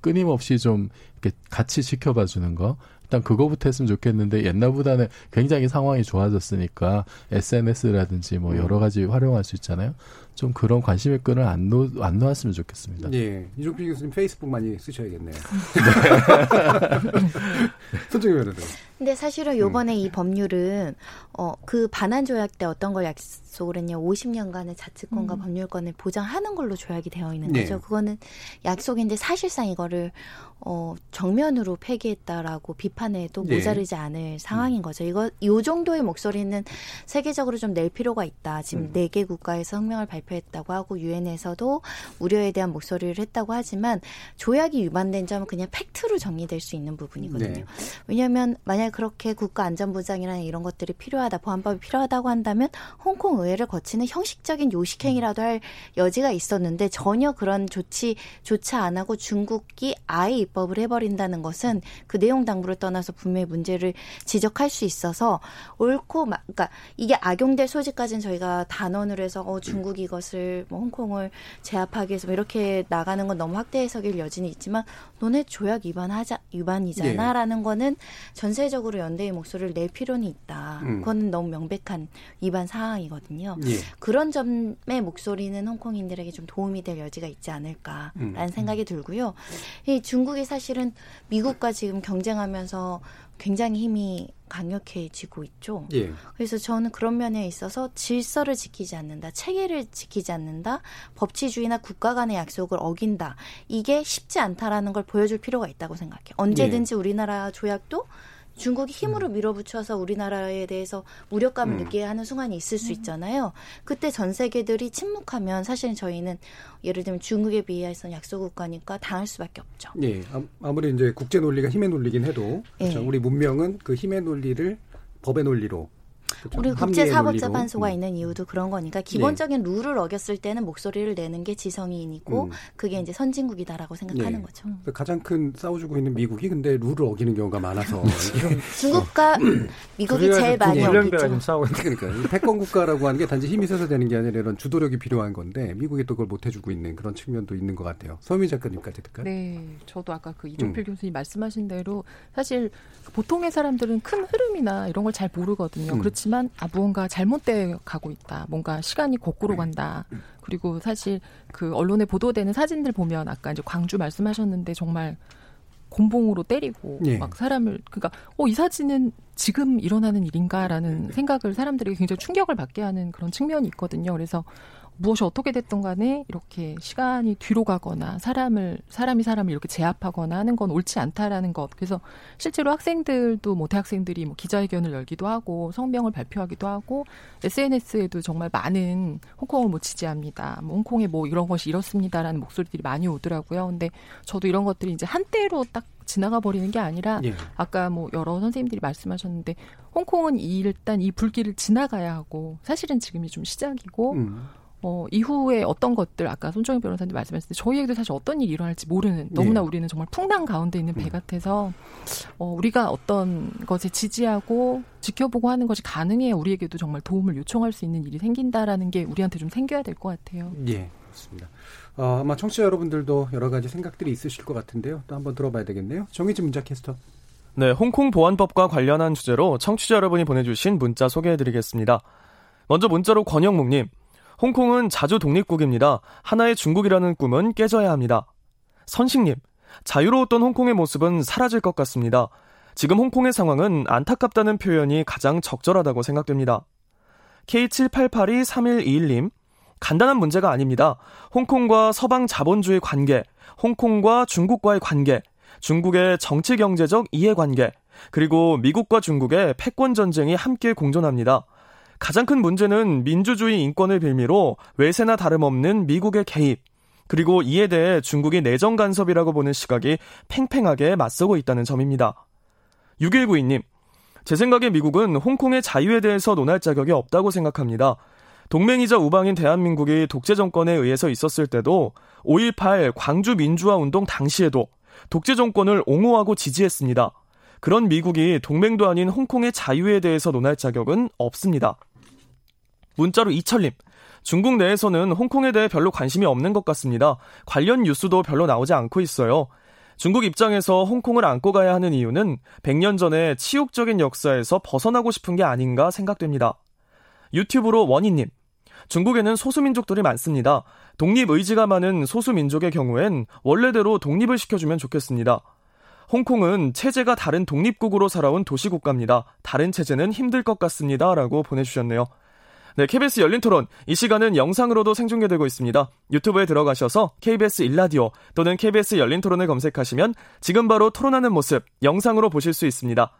끊임없이 좀 이렇게 같이 지켜봐 주는 거 일단 그거부터 했으면 좋겠는데 옛날보다는 굉장히 상황이 좋아졌으니까 SNS라든지 뭐 여러 음. 가지 활용할 수 있잖아요. 좀 그런 관심의 끈을 안, 놓, 안 놓았으면 좋겠습니다. 예. 이종필 교수님 페이스북 많이 쓰셔야겠네요. 네. 손정희 변호사. 근데 사실은 요번에 음. 이 법률은 어, 그 반환 조약 때 어떤 걸 약 했냐 50년간의 자치권과 음. 법률권을 보장하는 걸로 조약이 되어 있는 거죠. 네. 그거는 약속인데 사실상 이거를 어, 정면으로 폐기했다라고 비판 비판에도 네. 모자르지 않을 상황인 거죠. 이거 요 정도의 목소리는 세계적으로 좀 낼 필요가 있다. 지금 네개 국가에서 성명을 발표했다고 하고 유엔에서도 우려에 대한 목소리를 했다고 하지만 조약이 위반된 점은 그냥 팩트로 정리될 수 있는 부분이거든요. 네. 왜냐하면 만약 그렇게 국가 안전보장이라는 이런 것들이 필요하다, 보안법이 필요하다고 한다면 홍콩 의 회를 거치는 형식적인 요식행위라도 할 여지가 있었는데 전혀 그런 조치조차 안 하고 중국이 아예 입법을 해버린다는 것은 그 내용 당부를 떠나서 분명히 문제를 지적할 수 있어서 옳고 막 그러니까 이게 악용될 소지까지는 저희가 단언을 해서 어 중국이 이것을 뭐 홍콩을 제압하기 위해서 뭐 이렇게 나가는 건 너무 확대 해석일 여지는 있지만 너네 조약 위반하자 위반이잖아라는 네. 거는 전세적으로 연대의 목소리를 낼 필요는 있다. 음. 그거는 너무 명백한 위반 사항이거든요. 예. 그런 점의 목소리는 홍콩인들에게 좀 도움이 될 여지가 있지 않을까라는 음. 생각이 들고요. 이 중국이 사실은 미국과 지금 경쟁하면서 굉장히 힘이 강력해지고 있죠. 예. 그래서 저는 그런 면에 있어서 질서를 지키지 않는다, 체계를 지키지 않는다, 법치주의나 국가 간의 약속을 어긴다. 이게 쉽지 않다라는 걸 보여줄 필요가 있다고 생각해요. 언제든지 예. 우리나라 조약도 중국이 힘으로 음. 밀어붙여서 우리나라에 대해서 무력감을 음. 느끼게 하는 순간이 있을 수 음. 있잖아요. 그때 전 세계들이 침묵하면 사실 저희는 예를 들면 중국에 비해서 약소국가니까 당할 수밖에 없죠. 예. 아무리 이제 국제 논리가 힘의 논리긴 해도 그렇죠? 예. 우리 문명은 그 힘의 논리를 법의 논리로 그렇죠. 우리 국제사법재판소가 음. 있는 이유도 그런 거니까 기본적인 네. 룰을 어겼을 때는 목소리를 내는 게 지성인이고 음. 그게 이제 선진국이다라고 생각하는 네. 거죠. 가장 큰 싸워주고 있는 미국이 근데 룰을 어기는 경우가 많아서 중국과 미국이 제일 많이 어기죠. 싸우고 그러니까 패권 국가라고 하는 게 단지 힘이 있어서 되는 게 아니라 이런 주도력이 필요한 건데 미국이 또 그걸 못 해주고 있는 그런 측면도 있는 것 같아요. 서미 작가님까지 듣까요? 네, 저도 아까 그 이종필 음. 교수님 말씀하신 대로 사실 보통의 사람들은 큰 흐름이나 이런 걸 잘 모르거든요. 음. 그렇지 만 하지만 아 무언가 잘못돼 가고 있다. 뭔가 시간이 거꾸로 간다. 그리고 사실 그 언론에 보도되는 사진들 보면 아까 이제 광주 말씀하셨는데 정말 곤봉으로 때리고 예. 막 사람을 그러니까 어 이 사진은 지금 일어나는 일인가라는 생각을 사람들에게 굉장히 충격을 받게 하는 그런 측면이 있거든요. 그래서 무엇이 어떻게 됐던 간에 이렇게 시간이 뒤로 가거나 사람을 사람이 사람을 이렇게 제압하거나 하는 건 옳지 않다라는 것. 그래서 실제로 학생들도 뭐 대학생들이 뭐 기자회견을 열기도 하고 성명을 발표하기도 하고 SNS에도 정말 많은 홍콩을 뭐 지지합니다. 뭐 홍콩에 뭐 이런 것이 이렇습니다라는 목소리들이 많이 오더라고요. 근데 저도 이런 것들이 이제 한때로 딱 지나가 버리는 게 아니라 예. 아까 뭐 여러 선생님들이 말씀하셨는데 홍콩은 일단 이 불길을 지나가야 하고 사실은 지금이 좀 시작이고 음. 어, 이후에 어떤 것들 아까 손정희 변호사님 말씀하셨을 때 저희에게도 사실 어떤 일이 일어날지 모르는 너무나 네. 우리는 정말 풍랑 가운데 있는 배 음. 같아서 어, 우리가 어떤 것에 지지하고 지켜보고 하는 것이 가능해야 우리에게도 정말 도움을 요청할 수 있는 일이 생긴다라는 게 우리한테 좀 생겨야 될 것 같아요. 예, 그렇습니다. 어, 아마 청취자 여러분들도 여러 가지 생각들이 있으실 것 같은데요. 또 한번 들어봐야 되겠네요. 정희진 문자 캐스터. 네, 홍콩 보안법과 관련한 주제로 청취자 여러분이 보내주신 문자 소개해드리겠습니다. 먼저 문자로 권영묵님. 홍콩은 자주 독립국입니다. 하나의 중국이라는 꿈은 깨져야 합니다. 선식님, 자유로웠던 홍콩의 모습은 사라질 것 같습니다. 지금 홍콩의 상황은 안타깝다는 표현이 가장 적절하다고 생각됩니다. K78823121님, 간단한 문제가 아닙니다. 홍콩과 서방 자본주의 관계, 홍콩과 중국과의 관계, 중국의 정치 경제적 이해관계, 그리고 미국과 중국의 패권 전쟁이 함께 공존합니다. 가장 큰 문제는 민주주의 인권을 빌미로 외세나 다름없는 미국의 개입, 그리고 이에 대해 중국이 내정 간섭이라고 보는 시각이 팽팽하게 맞서고 있다는 점입니다. 6192님, 제 생각에 미국은 홍콩의 자유에 대해서 논할 자격이 없다고 생각합니다. 동맹이자 우방인 대한민국이 독재 정권에 의해서 있었을 때도 5.18 광주 민주화 운동 당시에도 독재 정권을 옹호하고 지지했습니다. 그런 미국이 동맹도 아닌 홍콩의 자유에 대해서 논할 자격은 없습니다. 문자로 이철님. 중국 내에서는 홍콩에 대해 별로 관심이 없는 것 같습니다. 관련 뉴스도 별로 나오지 않고 있어요. 중국 입장에서 홍콩을 안고 가야 하는 이유는 100년 전의 치욕적인 역사에서 벗어나고 싶은 게 아닌가 생각됩니다. 유튜브로 원희님. 중국에는 소수민족들이 많습니다. 독립 의지가 많은 소수민족의 경우엔 원래대로 독립을 시켜주면 좋겠습니다. 홍콩은 체제가 다른 독립국으로 살아온 도시국가입니다. 다른 체제는 힘들 것 같습니다. 라고 보내주셨네요. 네, KBS 열린 토론. 이 시간은 영상으로도 생중계되고 있습니다. 유튜브에 들어가셔서 KBS 일라디오 또는 KBS 열린 토론을 검색하시면 지금 바로 토론하는 모습 영상으로 보실 수 있습니다.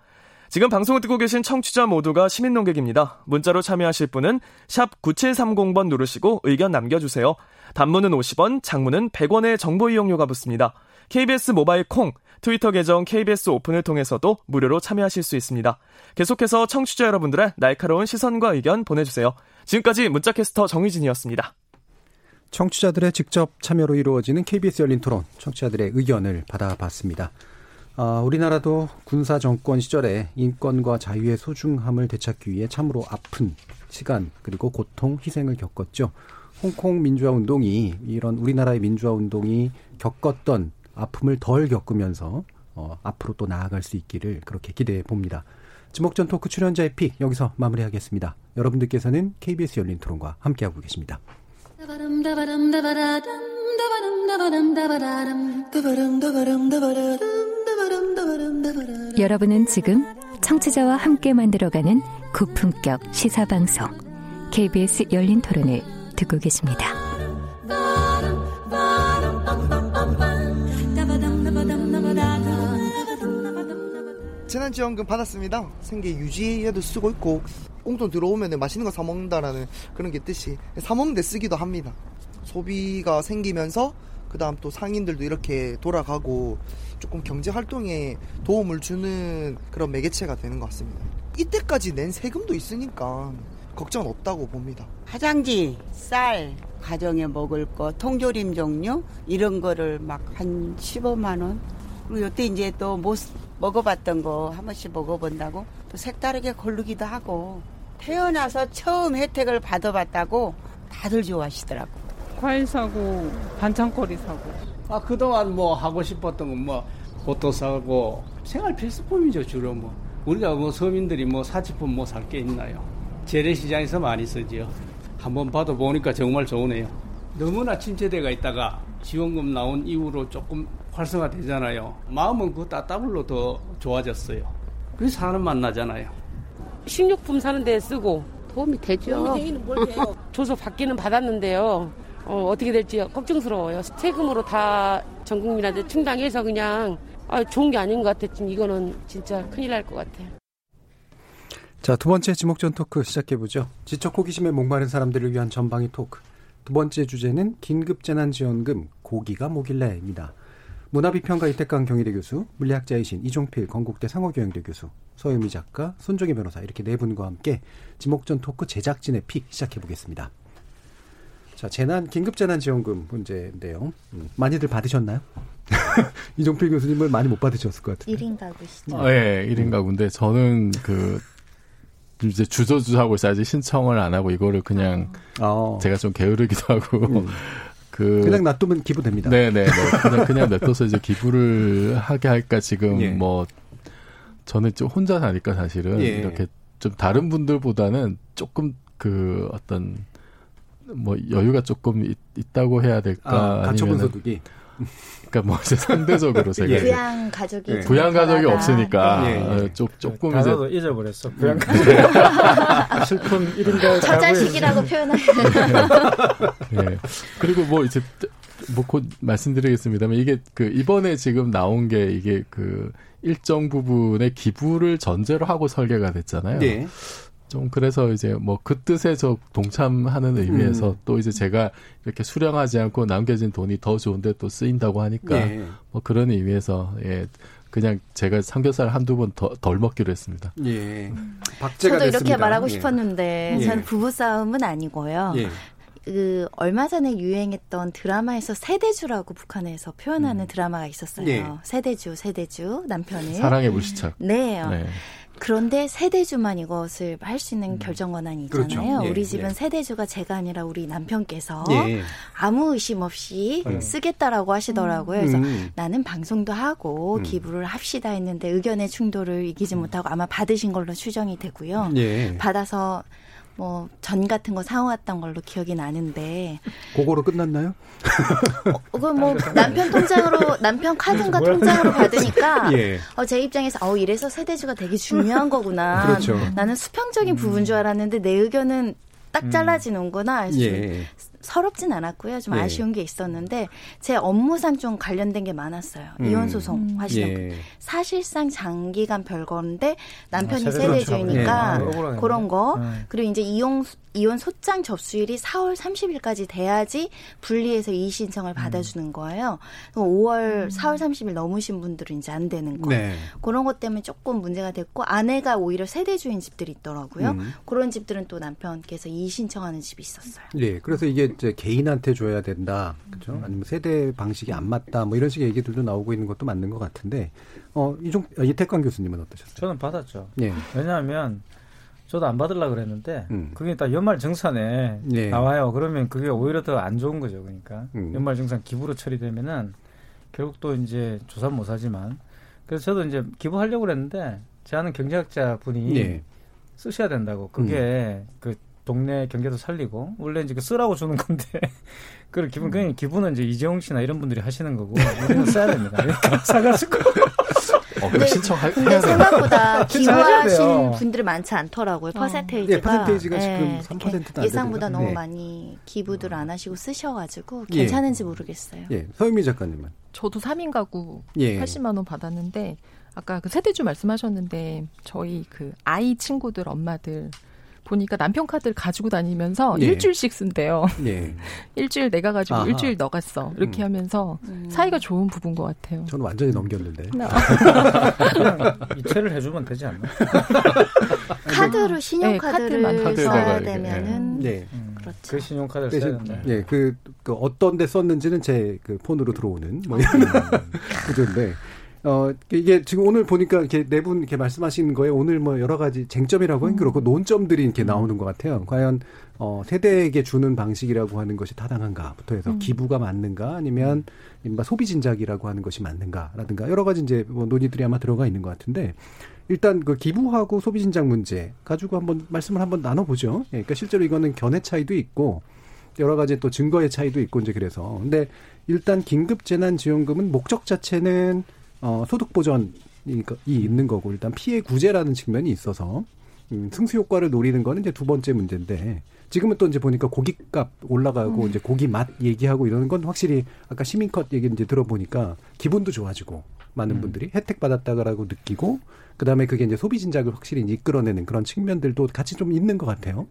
지금 방송을 듣고 계신 청취자 모두가 시민 농객입니다. 문자로 참여하실 분은 샵 9730번 누르시고 의견 남겨주세요. 단문은 50원, 장문은 100원의 정보 이용료가 붙습니다. KBS 모바일 콩, 트위터 계정 KBS 오픈을 통해서도 무료로 참여하실 수 있습니다. 계속해서 청취자 여러분들의 날카로운 시선과 의견 보내주세요. 지금까지 문자캐스터 정희진이었습니다. 청취자들의 직접 참여로 이루어지는 KBS 열린 토론, 청취자들의 의견을 받아봤습니다. 아, 우리나라도 군사 정권 시절에 인권과 자유의 소중함을 되찾기 위해 참으로 아픈 시간 그리고 고통, 희생을 겪었죠. 홍콩 민주화 운동이 이런 우리나라의 민주화 운동이 겪었던 아픔을 덜 겪으면서 어, 앞으로 또 나아갈 수 있기를 그렇게 기대해 봅니다. 지목전 토크 출연자의 픽 여기서 마무리하겠습니다. 여러분들께서는 KBS 열린 토론과 함께하고 계십니다. 여러분은 지금 청취자와 함께 만들어가는 고품격 시사방송 KBS 열린 토론을 듣고 계십니다. 재난지원금 받았습니다. 생계 유지에도 쓰고 있고 꽁돈 들어오면 맛있는 거 사 먹는다라는 그런 게 뜻이 사 먹는 데 쓰기도 합니다. 소비가 생기면서 그 다음 또 상인들도 이렇게 돌아가고 조금 경제 활동에 도움을 주는 그런 매개체가 되는 것 같습니다. 이때까지 낸 세금도 있으니까 걱정 없다고 봅니다. 화장지, 쌀, 가정에 먹을 거, 통조림 종류 이런 거를 막 한 15만 원. 그리고 이때 이제 또 못 먹어봤던 거 한 번씩 먹어본다고 또 색다르게 고르기도 하고 태어나서 처음 혜택을 받아봤다고 다들 좋아하시더라고. 과일 사고 반찬거리 사고. 아 그동안 뭐 하고 싶었던 건 뭐 옷도 사고 생활 필수품이죠 주로 뭐 우리가 뭐 서민들이 뭐 사치품 뭐 살 게 있나요? 재래시장에서 많이 쓰지요. 한번 봐도 보니까 정말 좋으네요. 너무나 침체대가 있다가 지원금 나온 이후로 조금 활성화되잖아요. 마음은 그 따따블로 더 좋아졌어요. 그래서 사람 만나잖아요. 식료품 사는 데 쓰고 도움이 되죠. 조서 받기는 받았는데요. 어, 어떻게 될지 걱정스러워요. 세금으로 다 전 국민한테 충당해서 그냥 아, 좋은 게 아닌 것 같아. 지금 이거는 진짜 큰일 날 것 같아요. 자, 두 번째 지목전 토크 시작해보죠. 지적 호기심에 목마른 사람들을 위한 전방위 토크. 두 번째 주제는 긴급재난지원금 고기가 뭐길래입니다. 문화비평가 이태강 경희대 교수, 물리학자이신 이종필 건국대 상호교양대 교수, 서유미 작가, 손정희 변호사 이렇게 네 분과 함께 지목전 토크 제작진의 픽 시작해 보겠습니다. 자, 재난, 긴급 재난 지원금 문제인데요. 음, 많이들 받으셨나요? 이종필 교수님을 많이 못 받으셨을 것 같아요. 1인 가구시죠. 아, 예, 1인 가구인데 저는 그 이제 주저주저하고 있어야지 신청을 안 하고 이거를 그냥 어. 제가 좀 게으르기도 하고 음. 그 그냥 놔두면 기부됩니다. 네네 네. 그냥 그냥 냅둬서 이제 기부를 하게 할까 지금 예. 뭐 저는 좀 혼자 사니까 사실은 예. 이렇게 좀 다른 분들보다는 조금 그 어떤 뭐 여유가 조금 있, 다고 해야 될까 아, 가처분 소득이 그러니까 뭐 이제 상대적으로 제가 예. 부양 가족이 예. 부양 가족이 없으니까 예. 어, 조, 조금 이제 잊어버렸어 부양 가족 슬픈 1인가 처자식이라고 표현하는 예. 그리고 뭐 이제 뭐곧 말씀드리겠습니다만 이게 그 이번에 지금 나온 게 이게 그 일정 부분의 기부를 전제로 하고 설계가 됐잖아요. 네. 좀 그래서 이제 뭐 그 뜻에 저 동참하는 의미에서 음. 또 이제 제가 이렇게 수령하지 않고 남겨진 돈이 더 좋은데 또 쓰인다고 하니까 예. 뭐 그런 의미에서 예 그냥 제가 삼겹살 한두 번더덜 먹기로 했습니다. 예. 박제가 저도 됐습니다. 이렇게 말하고 예. 싶었는데 예. 저는 부부 싸움은 아니고요. 예. 그 얼마 전에 유행했던 드라마에서 세대주라고 북한에서 표현하는 음. 드라마가 있었어요. 예. 세대주, 세대주 남편을 사랑의 불시착. 네. 네. 그런데 세대주만 이것을 할 수 있는 음. 결정 권한이 있잖아요. 그렇죠. 예, 우리 집은 예. 세대주가 제가 아니라 우리 남편께서 예. 아무 의심 없이 음. 쓰겠다라고 하시더라고요. 그래서 음. 나는 방송도 하고 음. 기부를 합시다 했는데 의견의 충돌을 이기지 음. 못하고 아마 받으신 걸로 추정이 되고요. 예. 받아서 뭐 전 같은 거 사왔던 걸로 기억이 나는데 그거로 끝났나요? 어, 그거 뭐 남편 통장으로 남편 카드인가 통장으로 받으니까 예. 어, 제 입장에서 어 이래서 세대주가 되게 중요한 거구나. 그렇죠. 나는 수평적인 부분 줄 알았는데 내 의견은 딱 음. 잘라지는구나. 그래서 예. 서럽진 않았고요. 좀 예. 아쉬운 게 있었는데 제 업무상 좀 관련된 게 많았어요. 음. 이혼 소송 음. 하시는 예. 사실상 장기간 별건데 남편이 아, 세대주의니까 예. 아, 그런 거 네. 그리고 이제 이혼 이혼 소장 접수일이 4월 30일까지 돼야지 분리해서 이의 신청을 음. 받아주는 거예요. 5월 음. 4월 30일 넘으신 분들은 이제 안 되는 거. 네. 그런 것 때문에 조금 문제가 됐고 아내가 오히려 세대주인 집들이 있더라고요. 음. 그런 집들은 또 남편께서 이의 신청하는 집이 있었어요. 네, 그래서 이게 이제 개인한테 줘야 된다, 그렇죠? 음. 아니면 세대 방식이 안 맞다, 뭐 이런 식의 얘기들도 나오고 있는 것도 맞는 것 같은데, 어 이종 이태광 교수님은 어떠셨어요? 저는 받았죠. 네. 왜냐하면 저도 안 받으려 그랬는데 음. 그게 딱 연말 정산에 네. 나와요. 그러면 그게 오히려 더 안 좋은 거죠. 그러니까 음. 연말 정산 기부로 처리되면은 결국 또 이제 조사 못 하지만 그래서 저도 이제 기부하려고 그랬는데 제 아는 경제학자 분이 네. 쓰셔야 된다고. 그게 음. 그 동네 경제도 살리고 원래 이제 그 쓰라고 주는 건데 그 기분 그냥 기분은 이제 이재용 씨나 이런 분들이 하시는 거고 우리는 써야 됩니다. 그러니까 사가지고 어, 그 신청해야 근데 생각보다 기부하신 분들이 많지 않더라고요. 어. 퍼센테이지가. 네, 퍼센테이지가 네. 지금 3%도 예상보다 너무 네. 많이 기부들 안 하시고 쓰셔가지고 예. 괜찮은지 모르겠어요. 예, 서유미 작가님은. 저도 3인 가구 예. 80만 원 받았는데 아까 그 세대주 말씀하셨는데 저희 그 아이 친구들 엄마들 보니까 남편 카드를 가지고 다니면서 예. 일주일씩 쓴대요. 예. 일주일 내가 가지고 아하. 일주일 너가 써. 이렇게 음. 하면서 음. 사이가 좋은 부부인 것 같아요. 저는 완전히 넘겼는데. 이체를 해주면 되지 않나? 카드로 신용카드를 네, 써야 되면은 네. 음. 그렇죠. 그 신용카드를 써야 된다. 예, 그, 그 어떤 데 썼는지는 제 그 폰으로 들어오는 뭐 이런 구조인데 어, 이게 지금 오늘 보니까 이렇게 네 분 이렇게 말씀하신 거에 오늘 뭐 여러 가지 쟁점이라고 하긴 음. 그렇고 논점들이 이렇게 나오는 것 같아요. 과연 어, 세대에게 주는 방식이라고 하는 것이 타당한가부터 해서 음. 기부가 맞는가 아니면 이른바 소비 진작이라고 하는 것이 맞는가라든가 여러 가지 이제 뭐 논의들이 아마 들어가 있는 것 같은데 일단 그 기부하고 소비 진작 문제 가지고 한번 말씀을 한번 나눠보죠. 예, 그러니까 실제로 이거는 견해 차이도 있고 여러 가지 또 증거의 차이도 있고 이제 그래서 근데 일단 긴급 재난 지원금은 목적 자체는 어, 소득 보전이 있는 거고 일단 피해 구제라는 측면이 있어서 음, 승수 효과를 노리는 거는 이제 두 번째 문제인데 지금은 또 이제 보니까 고깃값 올라가고 음. 이제 고기 맛 얘기하고 이러는 건 확실히 아까 시민컷 얘기 이제 들어보니까 기분도 좋아지고 많은 음. 분들이 혜택 받았다라고 느끼고 그다음에 그게 이제 소비 진작을 확실히 이끌어내는 그런 측면들도 같이 좀 있는 것 같아요.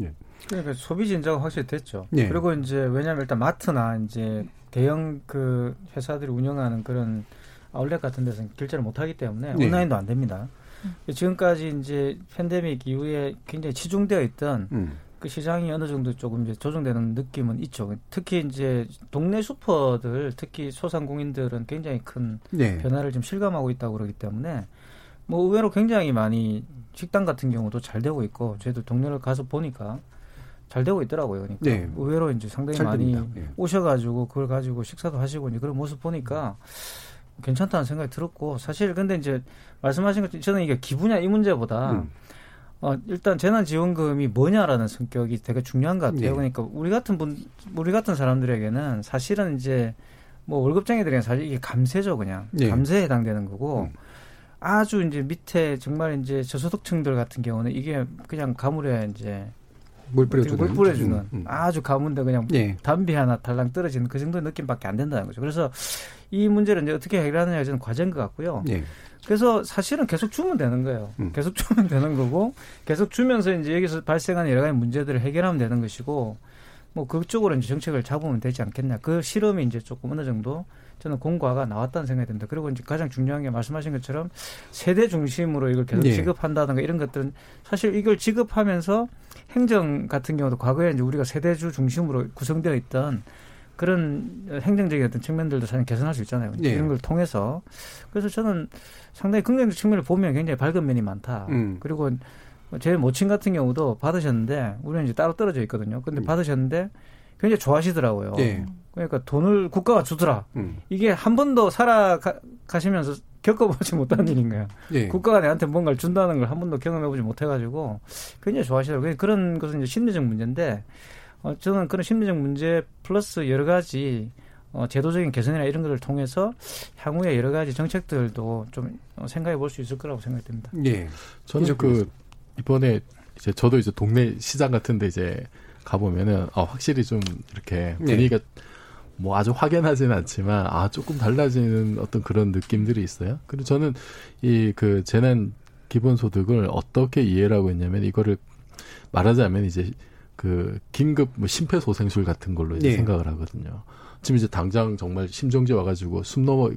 예. 그러니까 소비 진작은 확실히 됐죠. 예. 그리고 이제 왜냐하면 일단 마트나 이제 대형 그 회사들이 운영하는 그런 아울렛 같은 데서는 결제를 못 하기 때문에 네. 온라인도 안 됩니다. 음. 지금까지 이제 팬데믹 이후에 굉장히 치중되어 있던 음. 그 시장이 어느 정도 조금 이제 조정되는 느낌은 있죠. 특히 이제 동네 슈퍼들, 특히 소상공인들은 굉장히 큰 네. 변화를 좀 실감하고 있다고 그러기 때문에 뭐 의외로 굉장히 많이 식당 같은 경우도 잘 되고 있고 저희도 동네를 가서 보니까 잘 되고 있더라고요. 그러니까 네. 의외로 이제 상당히 많이 네. 오셔가지고 그걸 가지고 식사도 하시고 이제 그런 모습 보니까 괜찮다는 생각이 들었고 사실 근데 이제 말씀하신 것처럼 저는 이게 기부냐 이 문제보다 음. 어, 일단 재난지원금이 뭐냐라는 성격이 되게 중요한 것 같아요. 네. 그러니까 우리 같은 분, 우리 같은 사람들에게는 사실은 이제 뭐 월급쟁이들에게는 사실 이게 감세죠, 그냥. 네. 감세에 해당되는 거고 음. 아주 이제 밑에 정말 이제 저소득층들 같은 경우는 이게 그냥 가물에 이제 물 뿌려주는, 물 뿌려주는 음, 음. 아주 가문데 그냥 네. 담비 하나 달랑 떨어지는 그 정도 느낌밖에 안 된다는 거죠. 그래서 이 문제를 이제 어떻게 해결하느냐 저는 과제인 것 같고요. 네. 그래서 사실은 계속 주면 되는 거예요. 음. 계속 주면 되는 거고 계속 주면서 이제 여기서 발생하는 여러 가지 문제들을 해결하면 되는 것이고 뭐 그쪽으로 이제 정책을 잡으면 되지 않겠냐. 그 실험이 이제 조금 어느 정도 저는 공과가 나왔다는 생각이 듭니다. 그리고 이제 가장 중요한 게 말씀하신 것처럼 세대 중심으로 이걸 계속 네. 지급한다든가 이런 것들은 사실 이걸 지급하면서 행정 같은 경우도 과거에 이제 우리가 세대주 중심으로 구성되어 있던 그런 행정적인 어떤 측면들도 사실 개선할 수 있잖아요. 네. 이런 걸 통해서. 그래서 저는 상당히 긍정적 측면을 보면 굉장히 밝은 면이 많다. 음. 그리고 제 모친 같은 경우도 받으셨는데 우리는 이제 따로 떨어져 있거든요. 근데 음. 받으셨는데 굉장히 좋아하시더라고요. 네. 그러니까 돈을 국가가 주더라. 음. 이게 한 번도 살아가시면서 겪어보지 못한 일인 거야. 네. 국가가 내한테 뭔가를 준다는 걸 한 번도 경험해보지 못해가지고 굉장히 좋아하시더라고요. 그런 것은 이제 심리적 문제인데 어, 저는 그런 심리적 문제 플러스 여러 가지 어, 제도적인 개선이나 이런 것을 통해서 향후에 여러 가지 정책들도 좀 어, 생각해 볼 수 있을 거라고 생각됩니다. 예. 저는 그 이번에 저도 이제 동네 시장 같은데 이제 가보면은 어, 확실히 좀 이렇게 네. 분위기가 네. 뭐 아주 확연하지는 않지만 아 조금 달라지는 어떤 그런 느낌들이 있어요. 그리고 저는 이 그 재난 기본소득을 어떻게 이해를 하고 있냐면 이거를 말하자면 이제 그 긴급 뭐 심폐소생술 같은 걸로 이제 네. 생각을 하거든요. 지금 이제 당장 정말 심정지 와가지고 숨 넘어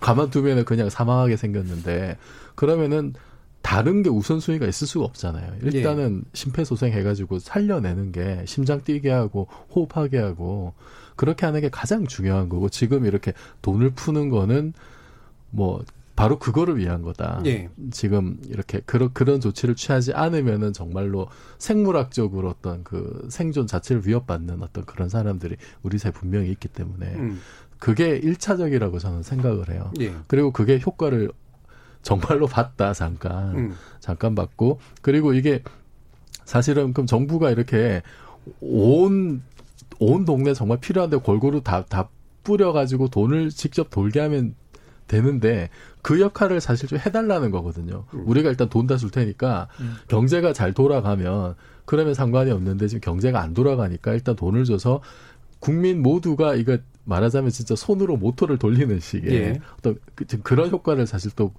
가만두면은 그냥 사망하게 생겼는데 그러면은 다른 게 우선순위가 있을 수가 없잖아요. 일단은 예. 심폐소생 해가지고 살려내는 게 심장 뛰게 하고 호흡하게 하고 그렇게 하는 게 가장 중요한 거고 지금 이렇게 돈을 푸는 거는 뭐 바로 그거를 위한 거다. 예. 지금 이렇게 그런 그런 조치를 취하지 않으면은 정말로 생물학적으로 어떤 그 생존 자체를 위협받는 어떤 그런 사람들이 우리 사회 분명히 있기 때문에 음. 그게 일차적이라고 저는 생각을 해요. 예. 그리고 그게 효과를 정말로 봤다 잠깐 음. 잠깐 봤고 그리고 이게 사실은 그럼 정부가 이렇게 온온 동네 정말 필요한데 골고루 다 다 뿌려가지고 돈을 직접 돌게 하면 되는데 그 역할을 사실 좀 해달라는 거거든요. 음. 우리가 일단 돈 다 줄 테니까 음. 경제가 잘 돌아가면 그러면 상관이 없는데 지금 경제가 안 돌아가니까 일단 돈을 줘서 국민 모두가 이거 말하자면 진짜 손으로 모터를 돌리는 식의 예. 어떤 그, 그런 효과를 사실 또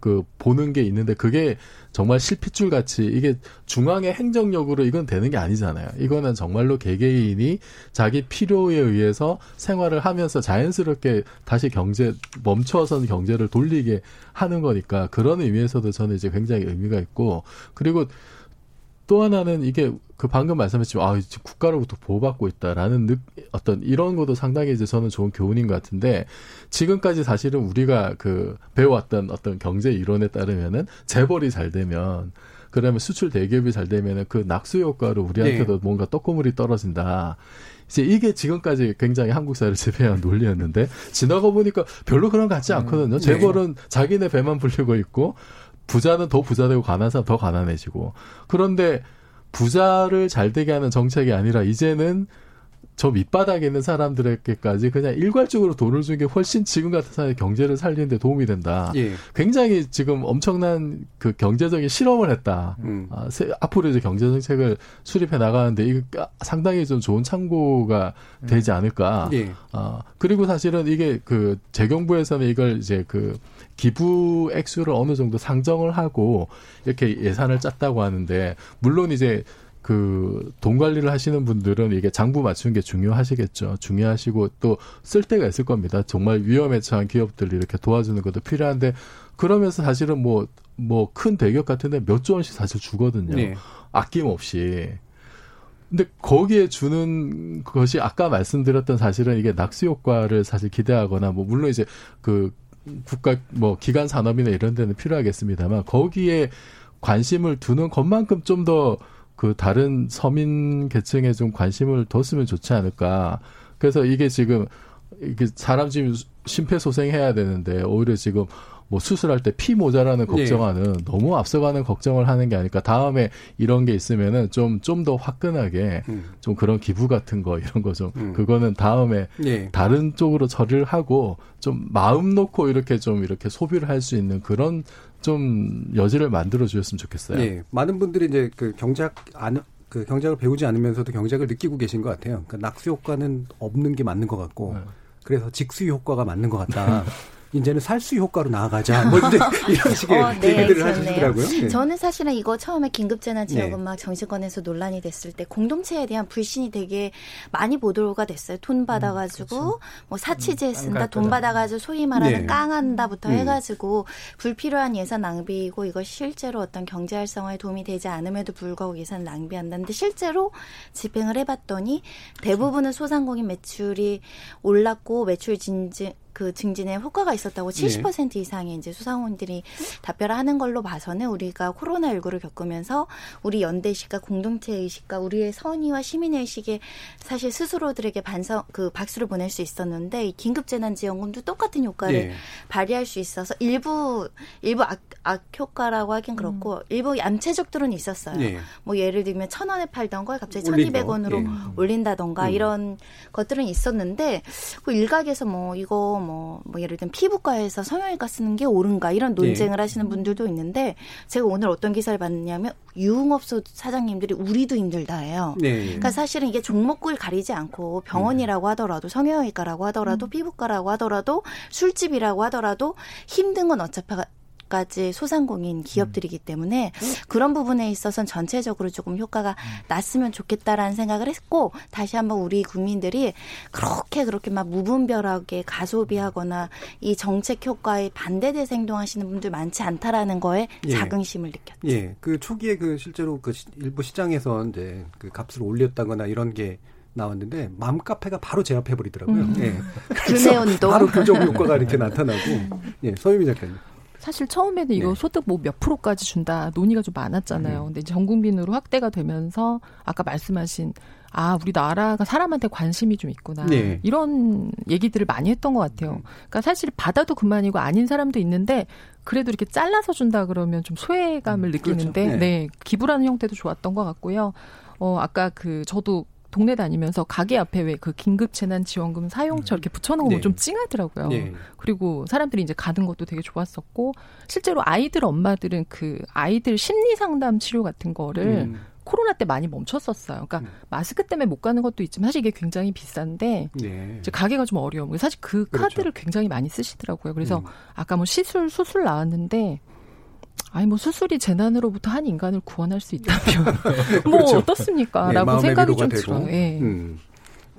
그 보는 게 있는데 그게 정말 실핏줄 같이 이게 중앙의 행정력으로 이건 되는 게 아니잖아요. 이거는 정말로 개개인이 자기 필요에 의해서 생활을 하면서 자연스럽게 다시 경제 멈춰선 경제를 돌리게 하는 거니까 그런 의미에서도 저는 이제 굉장히 의미가 있고 그리고 또 하나는 이게 그 방금 말씀하셨지만 아 국가로부터 보호받고 있다라는 느, 어떤 이런 것도 상당히 이제 저는 좋은 교훈인 것 같은데 지금까지 사실은 우리가 그 배워왔던 어떤 경제 이론에 따르면은 재벌이 잘 되면 그러면 수출 대기업이 잘 되면은 그 낙수 효과로 우리한테도 네. 뭔가 떡고물이 떨어진다. 이제 이게 지금까지 굉장히 한국 사회를 지배한 논리였는데 지나가 보니까 별로 그런 것 같지 않거든요. 음, 네. 재벌은 자기네 배만 불리고 있고 부자는 더 부자되고 가난한 사람 더 가난해지고. 그런데 부자를 잘 되게 하는 정책이 아니라 이제는 저 밑바닥에 있는 사람들에게까지 그냥 일괄적으로 돈을 주는 게 훨씬 지금 같은 사회 경제를 살리는데 도움이 된다. 예. 굉장히 지금 엄청난 그 경제적인 실험을 했다. 음. 아, 세, 앞으로 이제 경제 정책을 수립해 나가는데 이거 상당히 좀 좋은 참고가 되지 않을까. 예. 아, 그리고 사실은 이게 그 재경부에서는 이걸 이제 그 기부 액수를 어느 정도 상정을 하고 이렇게 예산을 짰다고 하는데 물론 이제 그 돈 관리를 하시는 분들은 이게 장부 맞추는 게 중요하시겠죠. 중요하시고 또 쓸 때가 있을 겁니다. 정말 위험에 처한 기업들 이렇게 도와주는 것도 필요한데 그러면서 사실은 뭐 뭐 큰 대기업 같은데 몇 조 원씩 사실 주거든요. 네. 아낌없이. 근데 거기에 주는 것이 아까 말씀드렸던 사실은 이게 낙수 효과를 사실 기대하거나 뭐 물론 이제 그 국가 뭐 기관 산업이나 이런 데는 필요하겠습니다만 거기에 관심을 두는 것만큼 좀더 그 다른 서민 계층에 좀 관심을 뒀으면 좋지 않을까. 그래서 이게 지금 이게 사람 지금 심폐소생해야 되는데 오히려 지금 뭐 수술할 때 피 모자라는 네. 걱정하는 네. 너무 앞서가는 걱정을 하는 게 아닐까. 다음에 이런 게 있으면은 좀 좀 더 화끈하게 음. 좀 그런 기부 같은 거 이런 거좀 음. 그거는 다음에 네. 다른 쪽으로 처리를 하고 좀 마음 놓고 이렇게 좀 이렇게 소비를 할 수 있는 그런 좀 여지를 만들어 주셨으면 좋겠어요. 네. 많은 분들이 이제 그 경작 안, 그 경작을 배우지 않으면서도 경작을 느끼고 계신 것 같아요. 그 낙수 효과는 없는 게 맞는 것 같고 네. 그래서 직수 효과가 맞는 것 같다. 이제는 살수 효과로 나아가자. 뭐 이런 식의 어, 네, 얘기들을 하시더라고요. 네. 저는 사실은 이거 처음에 긴급재난지원금 네. 막 정치권에서 논란이 됐을 때 공동체에 대한 불신이 되게 많이 보도가 됐어요. 돈 음, 받아가지고 음, 그렇죠. 뭐 사치제 음, 쓴다, 돈 받아가지고 소위 말하는 네. 깡한다부터 음. 해가지고 불필요한 예산 낭비이고 이거 실제로 어떤 경제 활성화에 도움이 되지 않음에도 불구하고 예산 낭비한다는데 실제로 집행을 해봤더니 대부분은 소상공인 매출이 올랐고 매출 진진 그 증진에 효과가 있었다고 70% 네. 이상의 이제 수상원들이 답변을 하는 걸로 봐서는 우리가 코로나19를 겪으면서 우리 연대의식과 공동체 의식과 우리의 선의와 시민의 의식에 사실 스스로들에게 반성 그 박수를 보낼 수 있었는데 이 긴급재난지원금도 똑같은 효과를 네. 발휘할 수 있어서 일부 일부 악, 악 효과라고 하긴 그렇고 음. 일부 얌체적들은 있었어요. 네. 뭐 예를 들면 천 원에 팔던 걸 갑자기 천이백 원으로 네. 올린다던가 음. 이런 것들은 있었는데 그 일각에서 뭐 이거 뭐 뭐, 뭐 예를 들면 피부과에서 성형외과 쓰는 게 옳은가 이런 논쟁을 네. 하시는 분들도 있는데 제가 오늘 어떤 기사를 봤냐면 유흥업소 사장님들이 우리도 힘들다해요. 네. 그러니까 사실은 이게 종목을 가리지 않고 병원이라고 하더라도 성형외과라고 하더라도 음. 피부과라고 하더라도 술집이라고 하더라도 힘든 건 어차피 까지 소상공인 기업들이기 때문에 그런 부분에 있어서는 전체적으로 조금 효과가 났으면 좋겠다라는 생각을 했고 다시 한번 우리 국민들이 그렇게 그렇게 막 무분별하게 가소비하거나 이 정책 효과에 반대돼서 행동하시는 분들 많지 않다라는 거에 예. 자긍심을 느꼈죠. 예, 그 초기에 그 실제로 그 일부 시장에서 이제 그 값을 올렸다거나 이런 게 나왔는데 맘카페가 바로 제압해 버리더라고요. 음. 예. 그래서 바로 교정 효과가 이렇게 나타나고 예, 서유미 작가님. 사실 처음에는 이거 네. 소득 뭐 몇 프로까지 준다 논의가 좀 많았잖아요. 음. 근데 전 국민으로 확대가 되면서 아까 말씀하신 아, 우리 나라가 사람한테 관심이 좀 있구나. 네. 이런 얘기들을 많이 했던 것 같아요. 음. 그러니까 사실 받아도 그만이고 아닌 사람도 있는데 그래도 이렇게 잘라서 준다 그러면 좀 소외감을 음, 느끼는데 그렇죠. 네. 네. 기부라는 형태도 좋았던 것 같고요. 어, 아까 그 저도 동네 다니면서 가게 앞에 왜 그 긴급 재난 지원금 사용처 이렇게 붙여놓은 네. 거좀 찡하더라고요. 네. 그리고 사람들이 이제 가는 것도 되게 좋았었고 실제로 아이들 엄마들은 그 아이들 심리 상담 치료 같은 거를 음. 코로나 때 많이 멈췄었어요. 그러니까 음. 마스크 때문에 못 가는 것도 있지만 사실 이게 굉장히 비싼데 네. 이제 가게가 좀 어려운. 사실 그 그렇죠. 카드를 굉장히 많이 쓰시더라고요. 그래서 음. 아까 뭐 시술 수술 나왔는데 아니 뭐 수술이 재난으로부터 한 인간을 구원할 수 있다면 뭐 그렇죠. 어떻습니까?라고 네, 생각이 좀 되고. 들어요. 예. 음.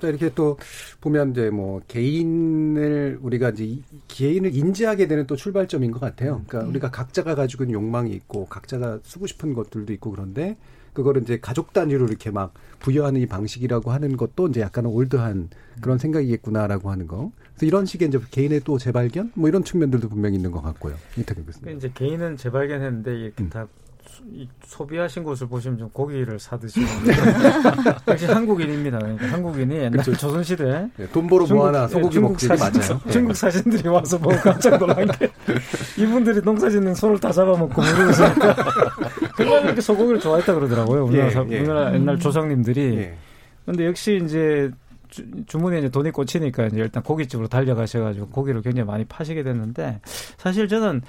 자 이렇게 또 보면 이제 뭐 개인을 우리가 이제 개인을 인지하게 되는 또 출발점인 것 같아요. 그러니까 음. 우리가 각자가 가지고 있는 욕망이 있고 각자가 쓰고 싶은 것들도 있고 그런데 그거를 이제 가족 단위로 이렇게 막 부여하는 이 방식이라고 하는 것도 이제 약간 올드한 그런 생각이겠구나라고 하는 거. 그래서 이런 식의 이제 개인의 또 재발견 뭐 이런 측면들도 분명히 있는 것 같고요. 이태경 교수님. 그러니까 이제 개인은 재발견했는데 이렇게 음. 다 소 비하신 곳을 보시면 좀 고기를 사드시는 역시 한국인입니다. 그러니까 한국인이 옛날 그렇죠. 조선시대 네, 돈 벌어 뭐 하나 소고기 먹지 맞아요. 중국 사진들이 와서 보고 깜짝 놀란 게 이분들이 농사짓는 소를 다 잡아먹고 모르고 있으니까 그냥 이렇게 소고기를 좋아했다 그러더라고요. 우리나라, 예, 예. 우리나라 옛날 조상님들이. 예. 근데 역시 이제 주, 머니에 이제 돈이 꽂히니까 이제 일단 고깃집으로 달려가셔가지고 고기를 굉장히 많이 파시게 됐는데 사실 저는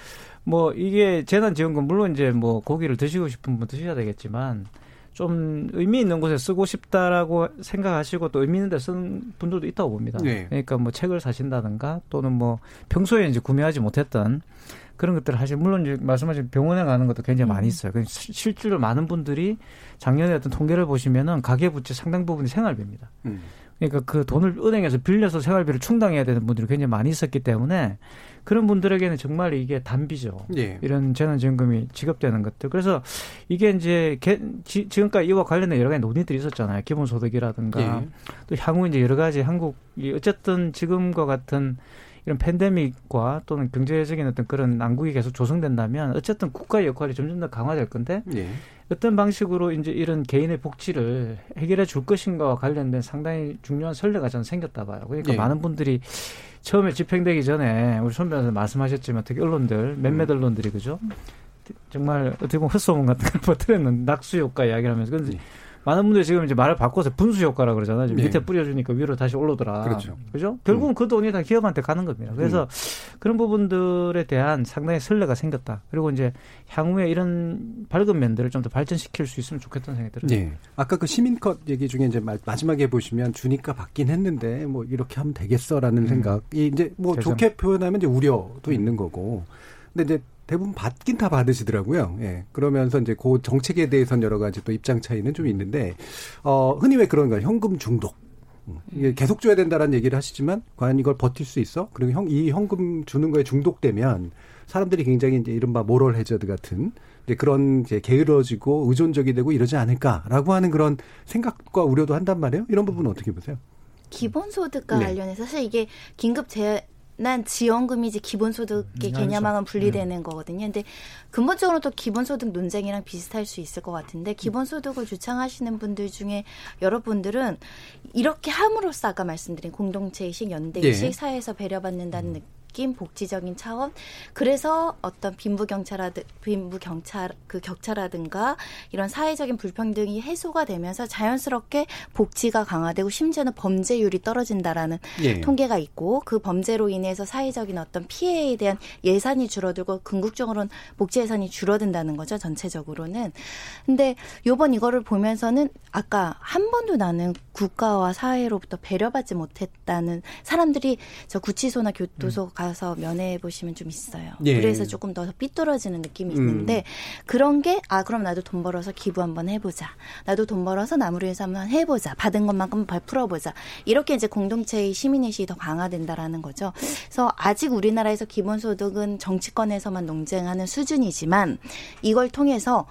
뭐 이게 재난지원금 물론 이제 뭐 고기를 드시고 싶은 분 드셔야 되겠지만 좀 의미 있는 곳에 쓰고 싶다라고 생각하시고 또 의미 있는 데 쓰는 분들도 있다고 봅니다. 네. 그러니까 뭐 책을 사신다든가 또는 뭐 평소에 이제 구매하지 못했던 그런 것들을 하실 물론 이제 말씀하신 병원에 가는 것도 굉장히 많이 음. 있어요. 실제로 많은 분들이 작년에 어떤 통계를 보시면은 가계 부채 상당 부분이 생활비입니다. 음. 그러니까 그 돈을 은행에서 빌려서 생활비를 충당해야 되는 분들이 굉장히 많이 있었기 때문에 그런 분들에게는 정말 이게 단비죠. 예. 이런 재난지원금이 지급되는 것들. 그래서 이게 이제 개, 지, 금까지 이와 관련된 여러 가지 논의들이 있었잖아요. 기본소득이라든가 예. 또 향후 이제 여러 가지 한국이 어쨌든 지금과 같은 이런 팬데믹과 또는 경제적인 어떤 그런 난국이 계속 조성된다면 어쨌든 국가의 역할이 점점 더 강화될 건데 예. 어떤 방식으로 이제 이런 개인의 복지를 해결해 줄 것인가와 관련된 상당히 중요한 선례가 저는 생겼다 봐요. 그러니까 예. 많은 분들이 처음에 집행되기 전에 우리 손 변호사 말씀하셨지만 특히 언론들 몇몇 음. 언론들이 그죠? 정말 어떻게 보면 헛소문 같은 걸 퍼뜨렸는 낙수 효과 이야기를 하면서 근데 예. 많은 분들이 지금 이제 말을 바꿔서 분수 효과라 그러잖아요. 네. 밑에 뿌려주니까 위로 다시 올라오더라. 그렇죠. 그죠? 결국은 음. 그 돈이 다 기업한테 가는 겁니다. 그래서 음. 그런 부분들에 대한 상당히 설레가 생겼다. 그리고 이제 향후에 이런 밝은 면들을 좀 더 발전시킬 수 있으면 좋겠다는 생각이 들어요. 네. 아까 그 시민컷 얘기 중에 이제 마지막에 보시면 주니까 받긴 했는데 뭐 이렇게 하면 되겠어라는 음. 생각이 이제 뭐 개선. 좋게 표현하면 이제 우려도 음. 있는 거고. 근데 이제 대부분 받긴 다 받으시더라고요. 예. 그러면서 이제 그 정책에 대해서는 여러 가지 또 입장 차이는 좀 있는데, 어, 흔히 왜 그런가, 현금 중독. 음, 이게 계속 줘야 된다라는 얘기를 하시지만, 과연 이걸 버틸 수 있어? 그리고 형, 이 현금 주는 거에 중독되면, 사람들이 굉장히 이제 이른바 모럴 해저드 같은, 이제 그런 이제 게으러지고 의존적이 되고 이러지 않을까라고 하는 그런 생각과 우려도 한단 말이에요. 이런 부분은 어떻게 보세요? 기본소득과 네. 관련해서 사실 이게 긴급 재, 난 지원금이 이제 기본소득의 음, 개념하고는 분리되는 음. 거거든요. 근데 근본적으로 또 기본소득 논쟁이랑 비슷할 수 있을 것 같은데 기본소득을 주창하시는 분들 중에 여러분들은 이렇게 함으로써 아까 말씀드린 공동체의식, 연대의식, 예. 사회에서 배려받는다는 느낌, 복지적인 차원. 그래서 어떤 빈부 경차라든 빈부 경차 그 격차라든가 이런 사회적인 불평등이 해소가 되면서 자연스럽게 복지가 강화되고 심지어는 범죄율이 떨어진다라는 예. 통계가 있고 그 범죄로 인해서 사회적인 어떤 피해에 대한 예산이 줄어들고 궁극적으로는 복지 예산이 줄어든다는 거죠 전체적으로는. 근데 요번 이거를 보면서는 아까 한 번도 나는 국가와 사회로부터 배려받지 못했다는 사람들이 저 구치소나 교도소 음. 가서 면회해 보시면 좀 있어요. 예. 그래서 조금 더 삐뚤어지는 느낌이 음. 있는데 그런 게 아 그럼 나도 돈 벌어서 기부 한번 해보자. 나도 돈 벌어서 나무를 위해서 한번 해보자. 받은 것만큼 풀어보자. 이렇게 이제 공동체의 시민의식이 더 강화된다라는 거죠. 그래서 아직 우리나라에서 기본소득은 정치권에서만 논쟁하는 수준이지만 이걸 통해서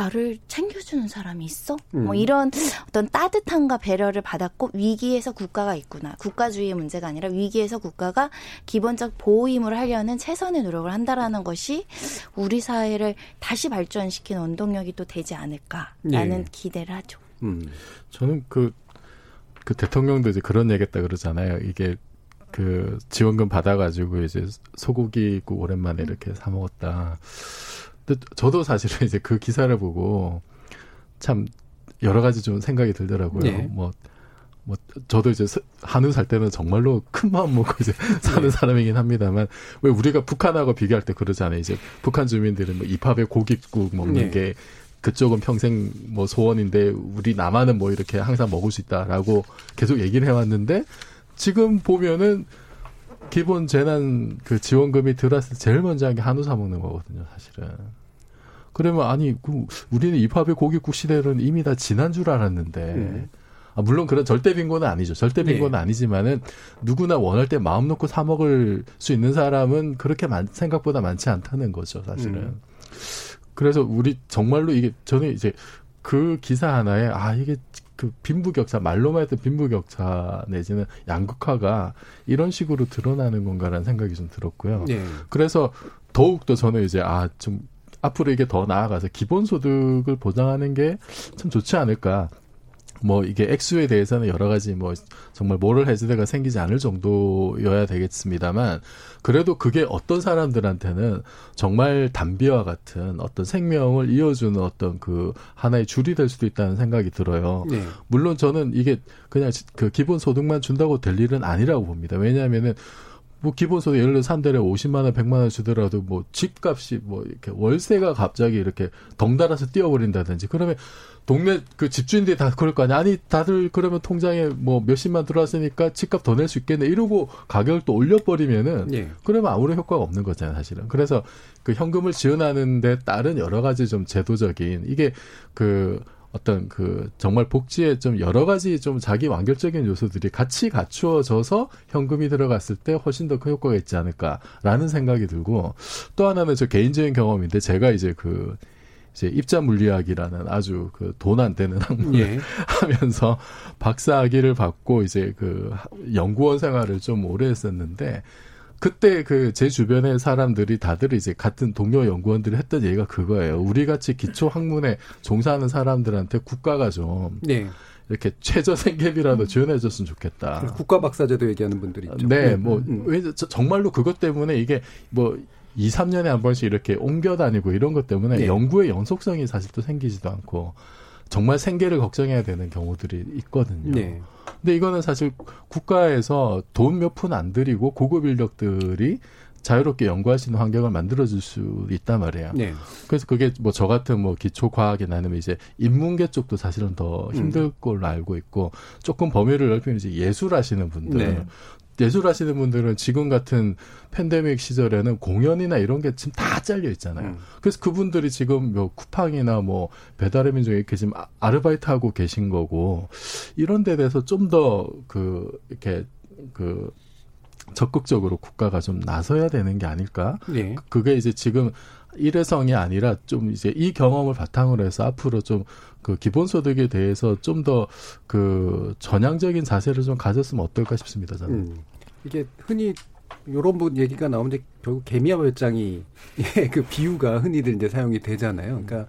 나를 챙겨주는 사람이 있어? 뭐 음. 뭐 이런 어떤 따뜻함과 배려를 받았고 위기에서 국가가 있구나. 국가주의의 문제가 아니라 위기에서 국가가 기본적 보호임을 하려는 최선의 노력을 한다라는 것이 우리 사회를 다시 발전시키는 원동력이 또 되지 않을까라는 네. 기대를 하죠. 음. 저는 그, 그 대통령도 이제 그런 얘기했다 그러잖아요. 이게 그 지원금 받아가지고 이제 소고기국 오랜만에 이렇게 사 먹었다. 저도 사실은 이제 그 기사를 보고 참 여러 가지 좀 생각이 들더라고요. 네. 뭐, 뭐, 저도 이제 한우 살 때는 정말로 큰 마음 먹고 이제 사는 네. 사람이긴 합니다만, 왜 우리가 북한하고 비교할 때 그러잖아요. 이제 북한 주민들은 뭐 입합에 고깃국 먹는 네. 게 그쪽은 평생 뭐 소원인데 우리 남한은 뭐 이렇게 항상 먹을 수 있다라고 계속 얘기를 해왔는데 지금 보면은 기본 재난 그 지원금이 들어왔을 때 제일 먼저 한 게 한우 사 먹는 거거든요, 사실은. 그러면 아니 그 우리는 입합의 고깃국 시대는 이미 다 지난 줄 알았는데 음. 아, 물론 그런 절대 빈곤은 아니죠. 절대 빈곤은 네. 아니지만은 누구나 원할 때 마음 놓고 사 먹을 수 있는 사람은 그렇게 많, 생각보다 많지 않다는 거죠, 사실은. 음. 그래서 우리 정말로 이게 저는 이제 그 기사 하나에 아 이게 그 빈부격차 말로만 했던 빈부격차 내지는 양극화가 이런 식으로 드러나는 건가라는 생각이 좀 들었고요. 네. 그래서 더욱 더 저는 이제 아좀 앞으로 이게 더 나아가서 기본소득을 보장하는 게 참 좋지 않을까. 뭐 이게 액수에 대해서는 여러 가지 뭐 정말 모럴 해지대가 생기지 않을 정도여야 되겠습니다만 그래도 그게 어떤 사람들한테는 정말 담비와 같은 어떤 생명을 이어주는 어떤 그 하나의 줄이 될 수도 있다는 생각이 들어요. 네. 물론 저는 이게 그냥 그 기본 소득만 준다고 될 일은 아니라고 봅니다. 왜냐하면은 뭐 기본소득 예를 들어 서한 달에 50만 원, 100만 원 주더라도 뭐 집값이 뭐 이렇게 월세가 갑자기 이렇게 덩달아서 뛰어버린다든지 그러면 동네 그 집주인들이 다 그럴 거 아니야. 아니 다들 그러면 통장에 뭐 몇십만 들어왔으니까 집값 더 낼 수 있겠네. 이러고 가격을 또 올려버리면은 예. 그러면 아무런 효과가 없는 거잖아요, 사실은. 그래서 그 현금을 지원하는 데 따른 여러 가지 좀 제도적인 이게 그 어떤 그 정말 복지에 좀 여러 가지 좀 자기 완결적인 요소들이 같이 갖추어져서 현금이 들어갔을 때 훨씬 더 큰 효과가 있지 않을까라는 생각이 들고 또 하나는 저 개인적인 경험인데 제가 이제 그 이제 입자 물리학이라는 아주 그 돈 안 되는 학문을 예. 하면서 박사학위를 받고 이제 그 연구원 생활을 좀 오래 했었는데 그때 그 제 주변의 사람들이 다들 이제 같은 동료 연구원들이 했던 얘기가 그거예요. 우리 같이 기초 학문에 종사하는 사람들한테 국가가 좀 네. 이렇게 최저 생계비라도 지원해줬으면 좋겠다. 국가 박사제도 얘기하는 분들이 있죠. 네, 뭐 음. 왜 정말로 그것 때문에 이게 뭐 2, 3년에 한 번씩 이렇게 옮겨 다니고 이런 것 때문에 네. 연구의 연속성이 사실 또 생기지도 않고 정말 생계를 걱정해야 되는 경우들이 있거든요. 네. 근데 이거는 사실 국가에서 돈 몇 푼 안 들이고 고급 인력들이 자유롭게 연구할 수 있는 환경을 만들어줄 수 있단 말이에요. 네. 그래서 그게 뭐 저 같은 뭐 기초 과학이나 아니면 이제 인문계 쪽도 사실은 더 힘들 음. 걸로 알고 있고 조금 범위를 넓히면 이제 예술 하시는 분들 네. 예술 하시는 분들은 지금 같은 팬데믹 시절에는 공연이나 이런 게 지금 다 잘려 있잖아요. 음. 그래서 그분들이 지금 뭐 쿠팡이나 뭐 배달의 민족에 이렇게 지금 아, 아르바이트 하고 계신 거고 이런 데 대해서 좀 더 그 이렇게 그 적극적으로 국가가 좀 나서야 되는 게 아닐까? 네. 그게 이제 지금 일회성이 아니라 좀 이제 이 경험을 바탕으로 해서 앞으로 좀 그 기본소득에 대해서 좀 더 그 전향적인 자세를 좀 가졌으면 어떨까 싶습니다. 저는. 음. 이게 흔히 요런 분 얘기가 나오는데 결국 개미와 배짱이 그 비유가 흔히들 이제 사용이 되잖아요. 그러니까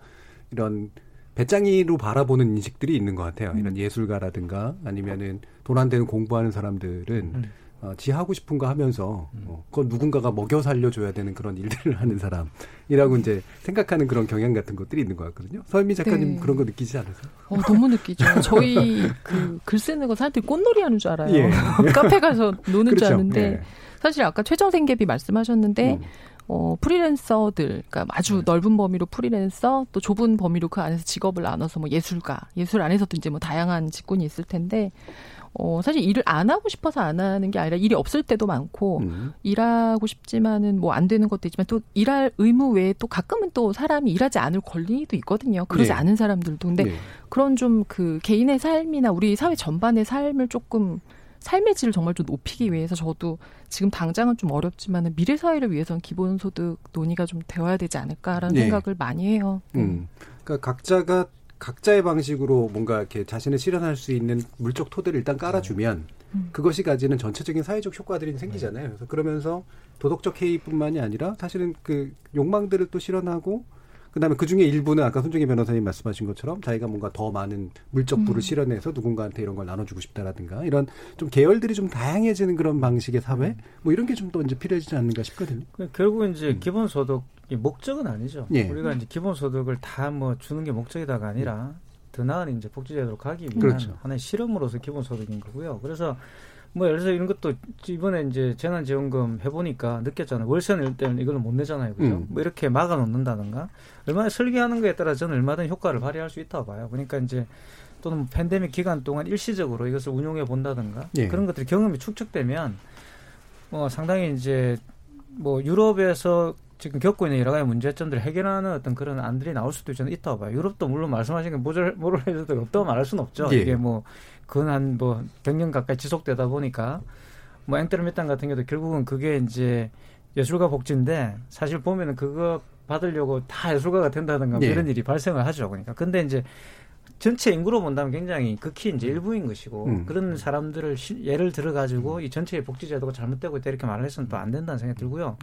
이런 배짱이로 바라보는 인식들이 있는 것 같아요. 이런 음. 예술가라든가 아니면은 돈 안 되는 공부하는 사람들은 음. 어, 지 하고 싶은 거 하면서 어, 그건 누군가가 먹여 살려줘야 되는 그런 일들을 하는 사람이라고 이제 생각하는 그런 경향 같은 것들이 있는 것 같거든요. 서현미 작가님 네. 그런 거 느끼지 않으세요? 어, 너무 느끼죠. 저희 그 글 쓰는 거 사람들이 꽃놀이 하는 줄 알아요. 예. 카페 가서 노는 그렇죠. 줄 아는데 예. 사실 아까 최정생개비 말씀하셨는데 음. 어, 프리랜서들, 그러니까 아주 네. 넓은 범위로 프리랜서, 또 좁은 범위로 그 안에서 직업을 나눠서 뭐 예술가, 예술 안에서도 이제 뭐 다양한 직군이 있을 텐데, 어, 사실 일을 안 하고 싶어서 안 하는 게 아니라 일이 없을 때도 많고, 음. 일하고 싶지만은 뭐 안 되는 것도 있지만 또 일할 의무 외에 또 가끔은 또 사람이 일하지 않을 권리도 있거든요. 그러지 네. 않은 사람들도. 근데 네. 그런 좀 그 개인의 삶이나 우리 사회 전반의 삶을 조금 삶의 질을 정말 좀 높이기 위해서 저도 지금 당장은 좀 어렵지만 미래 사회를 위해서는 기본소득 논의가 좀 되어야 되지 않을까라는 네. 생각을 많이 해요. 음. 그러니까 각자가 각자의 방식으로 뭔가 이렇게 자신을 실현할 수 있는 물적 토대를 일단 깔아주면 음. 그것이 가지는 전체적인 사회적 효과들이 생기잖아요. 그래서 그러면서 도덕적 해이뿐만이 아니라 사실은 그 욕망들을 또 실현하고 그다음에 그 중에 일부는 아까 손정희 변호사님 말씀하신 것처럼 자기가 뭔가 더 많은 물적 부를 음. 실현해서 누군가한테 이런 걸 나눠주고 싶다라든가 이런 좀 계열들이 좀 다양해지는 그런 방식의 사회 뭐 이런 게 좀 더 이제 필요해지지 않는가 싶거든요. 그 결국은 이제 기본 소득이 목적은 아니죠. 예. 우리가 이제 기본 소득을 다 뭐 주는 게 목적이다가 아니라 더 나은 이제 복지제도로 가기 위한 그렇죠. 하나의 실험으로서 기본 소득인 거고요. 그래서 뭐 예를 들어서 이런 것도 이번에 이제 재난지원금 해보니까 느꼈잖아요. 월세 낼 때는 이걸 못 내잖아요. 그죠? 음. 뭐 이렇게 막아 놓는다든가 얼마나 설계하는 거에 따라 저는 얼마든 효과를 발휘할 수 있다고 봐요. 그러니까 이제 또는 뭐 팬데믹 기간 동안 일시적으로 이것을 운용해 본다든가 예. 그런 것들이 경험이 축적되면 어, 상당히 이제 뭐 유럽에서 지금 겪고 있는 여러 가지 문제점들을 해결하는 어떤 그런 안들이 나올 수도 저는 있다고 봐요. 유럽도 물론 말씀하신 게 모럴 해도 없다고 말할 수는 없죠. 예. 이게 뭐, 근한 뭐, 100년 가까이 지속되다 보니까 뭐, 앵테르미탄 같은 경우도 결국은 그게 이제 예술가 복지인데 사실 보면은 그거 받으려고 다 예술가가 된다든가 뭐 예. 이런 일이 발생을 하죠. 그러니까. 근데 이제 전체 인구로 본다면 굉장히 극히 이제 일부인 것이고 음. 그런 사람들을 시- 예를 들어 가지고 이 전체의 복지 제도가 잘못되고 있다 이렇게 말을 해서는 또 안 된다는 생각이 들고요.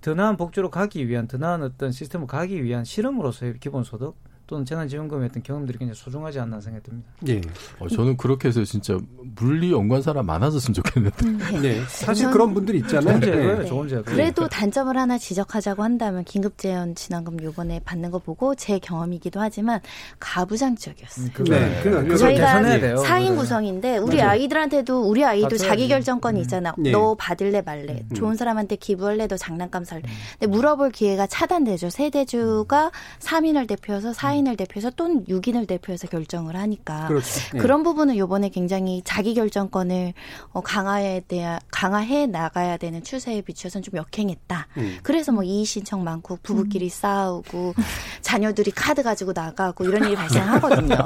더 나은 복지로 가기 위한 더 나은 어떤 시스템으로 가기 위한 실험으로서의 기본소득 또는 재난지원금의 어떤 경험들이 굉장히 소중하지 않나 생각이 듭니다. 예. 어, 저는 그렇게 해서 진짜 물리 연구한 사람 많아졌으면 좋겠는데. 네. 사실 그런 분들이 있잖아요. 좋은 제도예요, 네. 좋은 제도. 그래도 단점을 하나 지적하자고 한다면 긴급재원 지난금 요번에 받는 거 보고 제 경험이기도 하지만 가부장적이었어요. 그거, 네. 그거, 그거 저희가 개선해야 돼요. 4인 그거는. 구성인데 우리 맞아요. 아이들한테도 우리 아이도. 자기 결정권이 있잖아. 네. 너 받을래 말래. 음. 좋은 사람한테 기부할래 너 장난감 살래. 근데 물어볼 기회가 차단되죠. 세대주가 3인을 대표해서 4인 을 대표해서 또는 6인을 대표해서 결정을 하니까. 그렇죠. 예. 그런 부분은 요번에 굉장히 자기 결정권을 어, 강화에 대한 강화해 나가야 되는 추세에 비추어서는 좀 역행했다. 음. 그래서 뭐 이의 신청 많고 부부끼리 싸우고 자녀들이 카드 가지고 나가고 이런 일이 발생하거든요.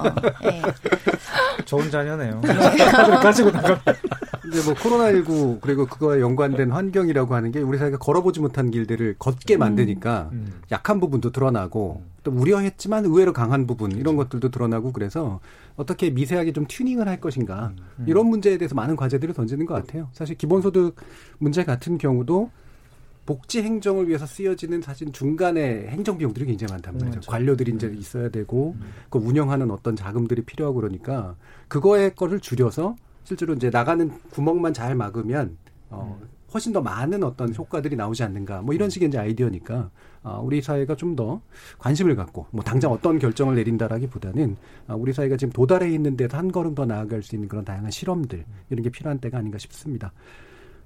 예. 좋은 자녀네요. 카드를 가지고 나가. 이제 뭐 코로나19 그리고 그거와 연관된 환경이라고 하는 게 우리 사회가 걸어보지 못한 길들을 걷게 만드니까 음. 약한 부분도 드러나고 또 우려했지만 의외로 강한 부분 이런 것들도 드러나고 그래서 어떻게 미세하게 좀 튜닝을 할 것인가 음. 이런 문제에 대해서 많은 과제들을 던지는 것 같아요. 사실 기본소득 문제 같은 경우도 복지 행정을 위해서 쓰여지는 사실 중간에 행정 비용들이 굉장히 많단 말이죠. 그렇죠. 관료들이 이제 있어야 되고 그 운영하는 어떤 자금들이 필요하고 그러니까 그거의 거를 줄여서 실제로 이제 나가는 구멍만 잘 막으면 어 훨씬 더 많은 어떤 효과들이 나오지 않는가 뭐 이런 식의 이제 아이디어니까 아, 우리 사회가 좀 더 관심을 갖고 뭐 당장 어떤 결정을 내린다라기보다는 아, 우리 사회가 지금 도달해 있는 데서 한 걸음 더 나아갈 수 있는 그런 다양한 실험들 이런 게 필요한 때가 아닌가 싶습니다.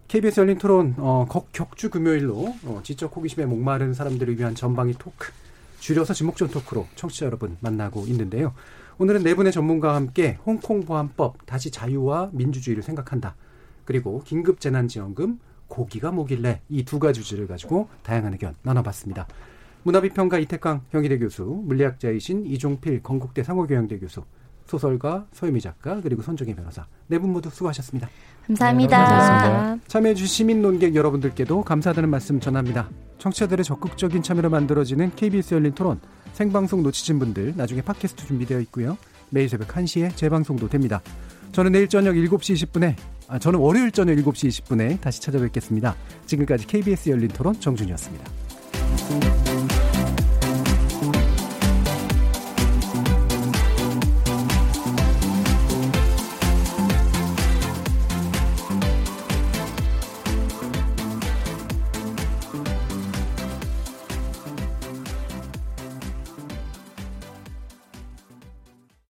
KBS 열린 토론 어, 격- 격주 금요일로 어, 지적 호기심에 목마른 사람들을 위한 전방위 토크 줄여서 지목전 토크로 청취자 여러분 만나고 있는데요. 오늘은 네 분의 전문가와 함께 홍콩 보안법 다시 자유와 민주주의를 생각한다. 그리고 긴급 재난지원금 고기가 뭐길래 이 두 가지 주제를 가지고 다양한 의견 나눠봤습니다. 문화비평가 이태강 경희대 교수, 물리학자이신 이종필 건국대 상호교양대 교수, 소설가 서유미 작가 그리고 손정혜 변호사 네 분 모두 수고하셨습니다. 감사합니다. 참여해주신 시민 논객 여러분들께도 감사하다는 말씀 전합니다. 청취자들의 적극적인 참여로 만들어지는 KBS 열린 토론 생방송 놓치신 분들 나중에 팟캐스트 준비되어 있고요. 매일 새벽 1시에 재방송도 됩니다. 저는 내일 저녁 7시 20분에 아, 저는 월요일 저녁 7시 20분에 다시 찾아뵙겠습니다. 지금까지 KBS 열린 토론 정준이었습니다.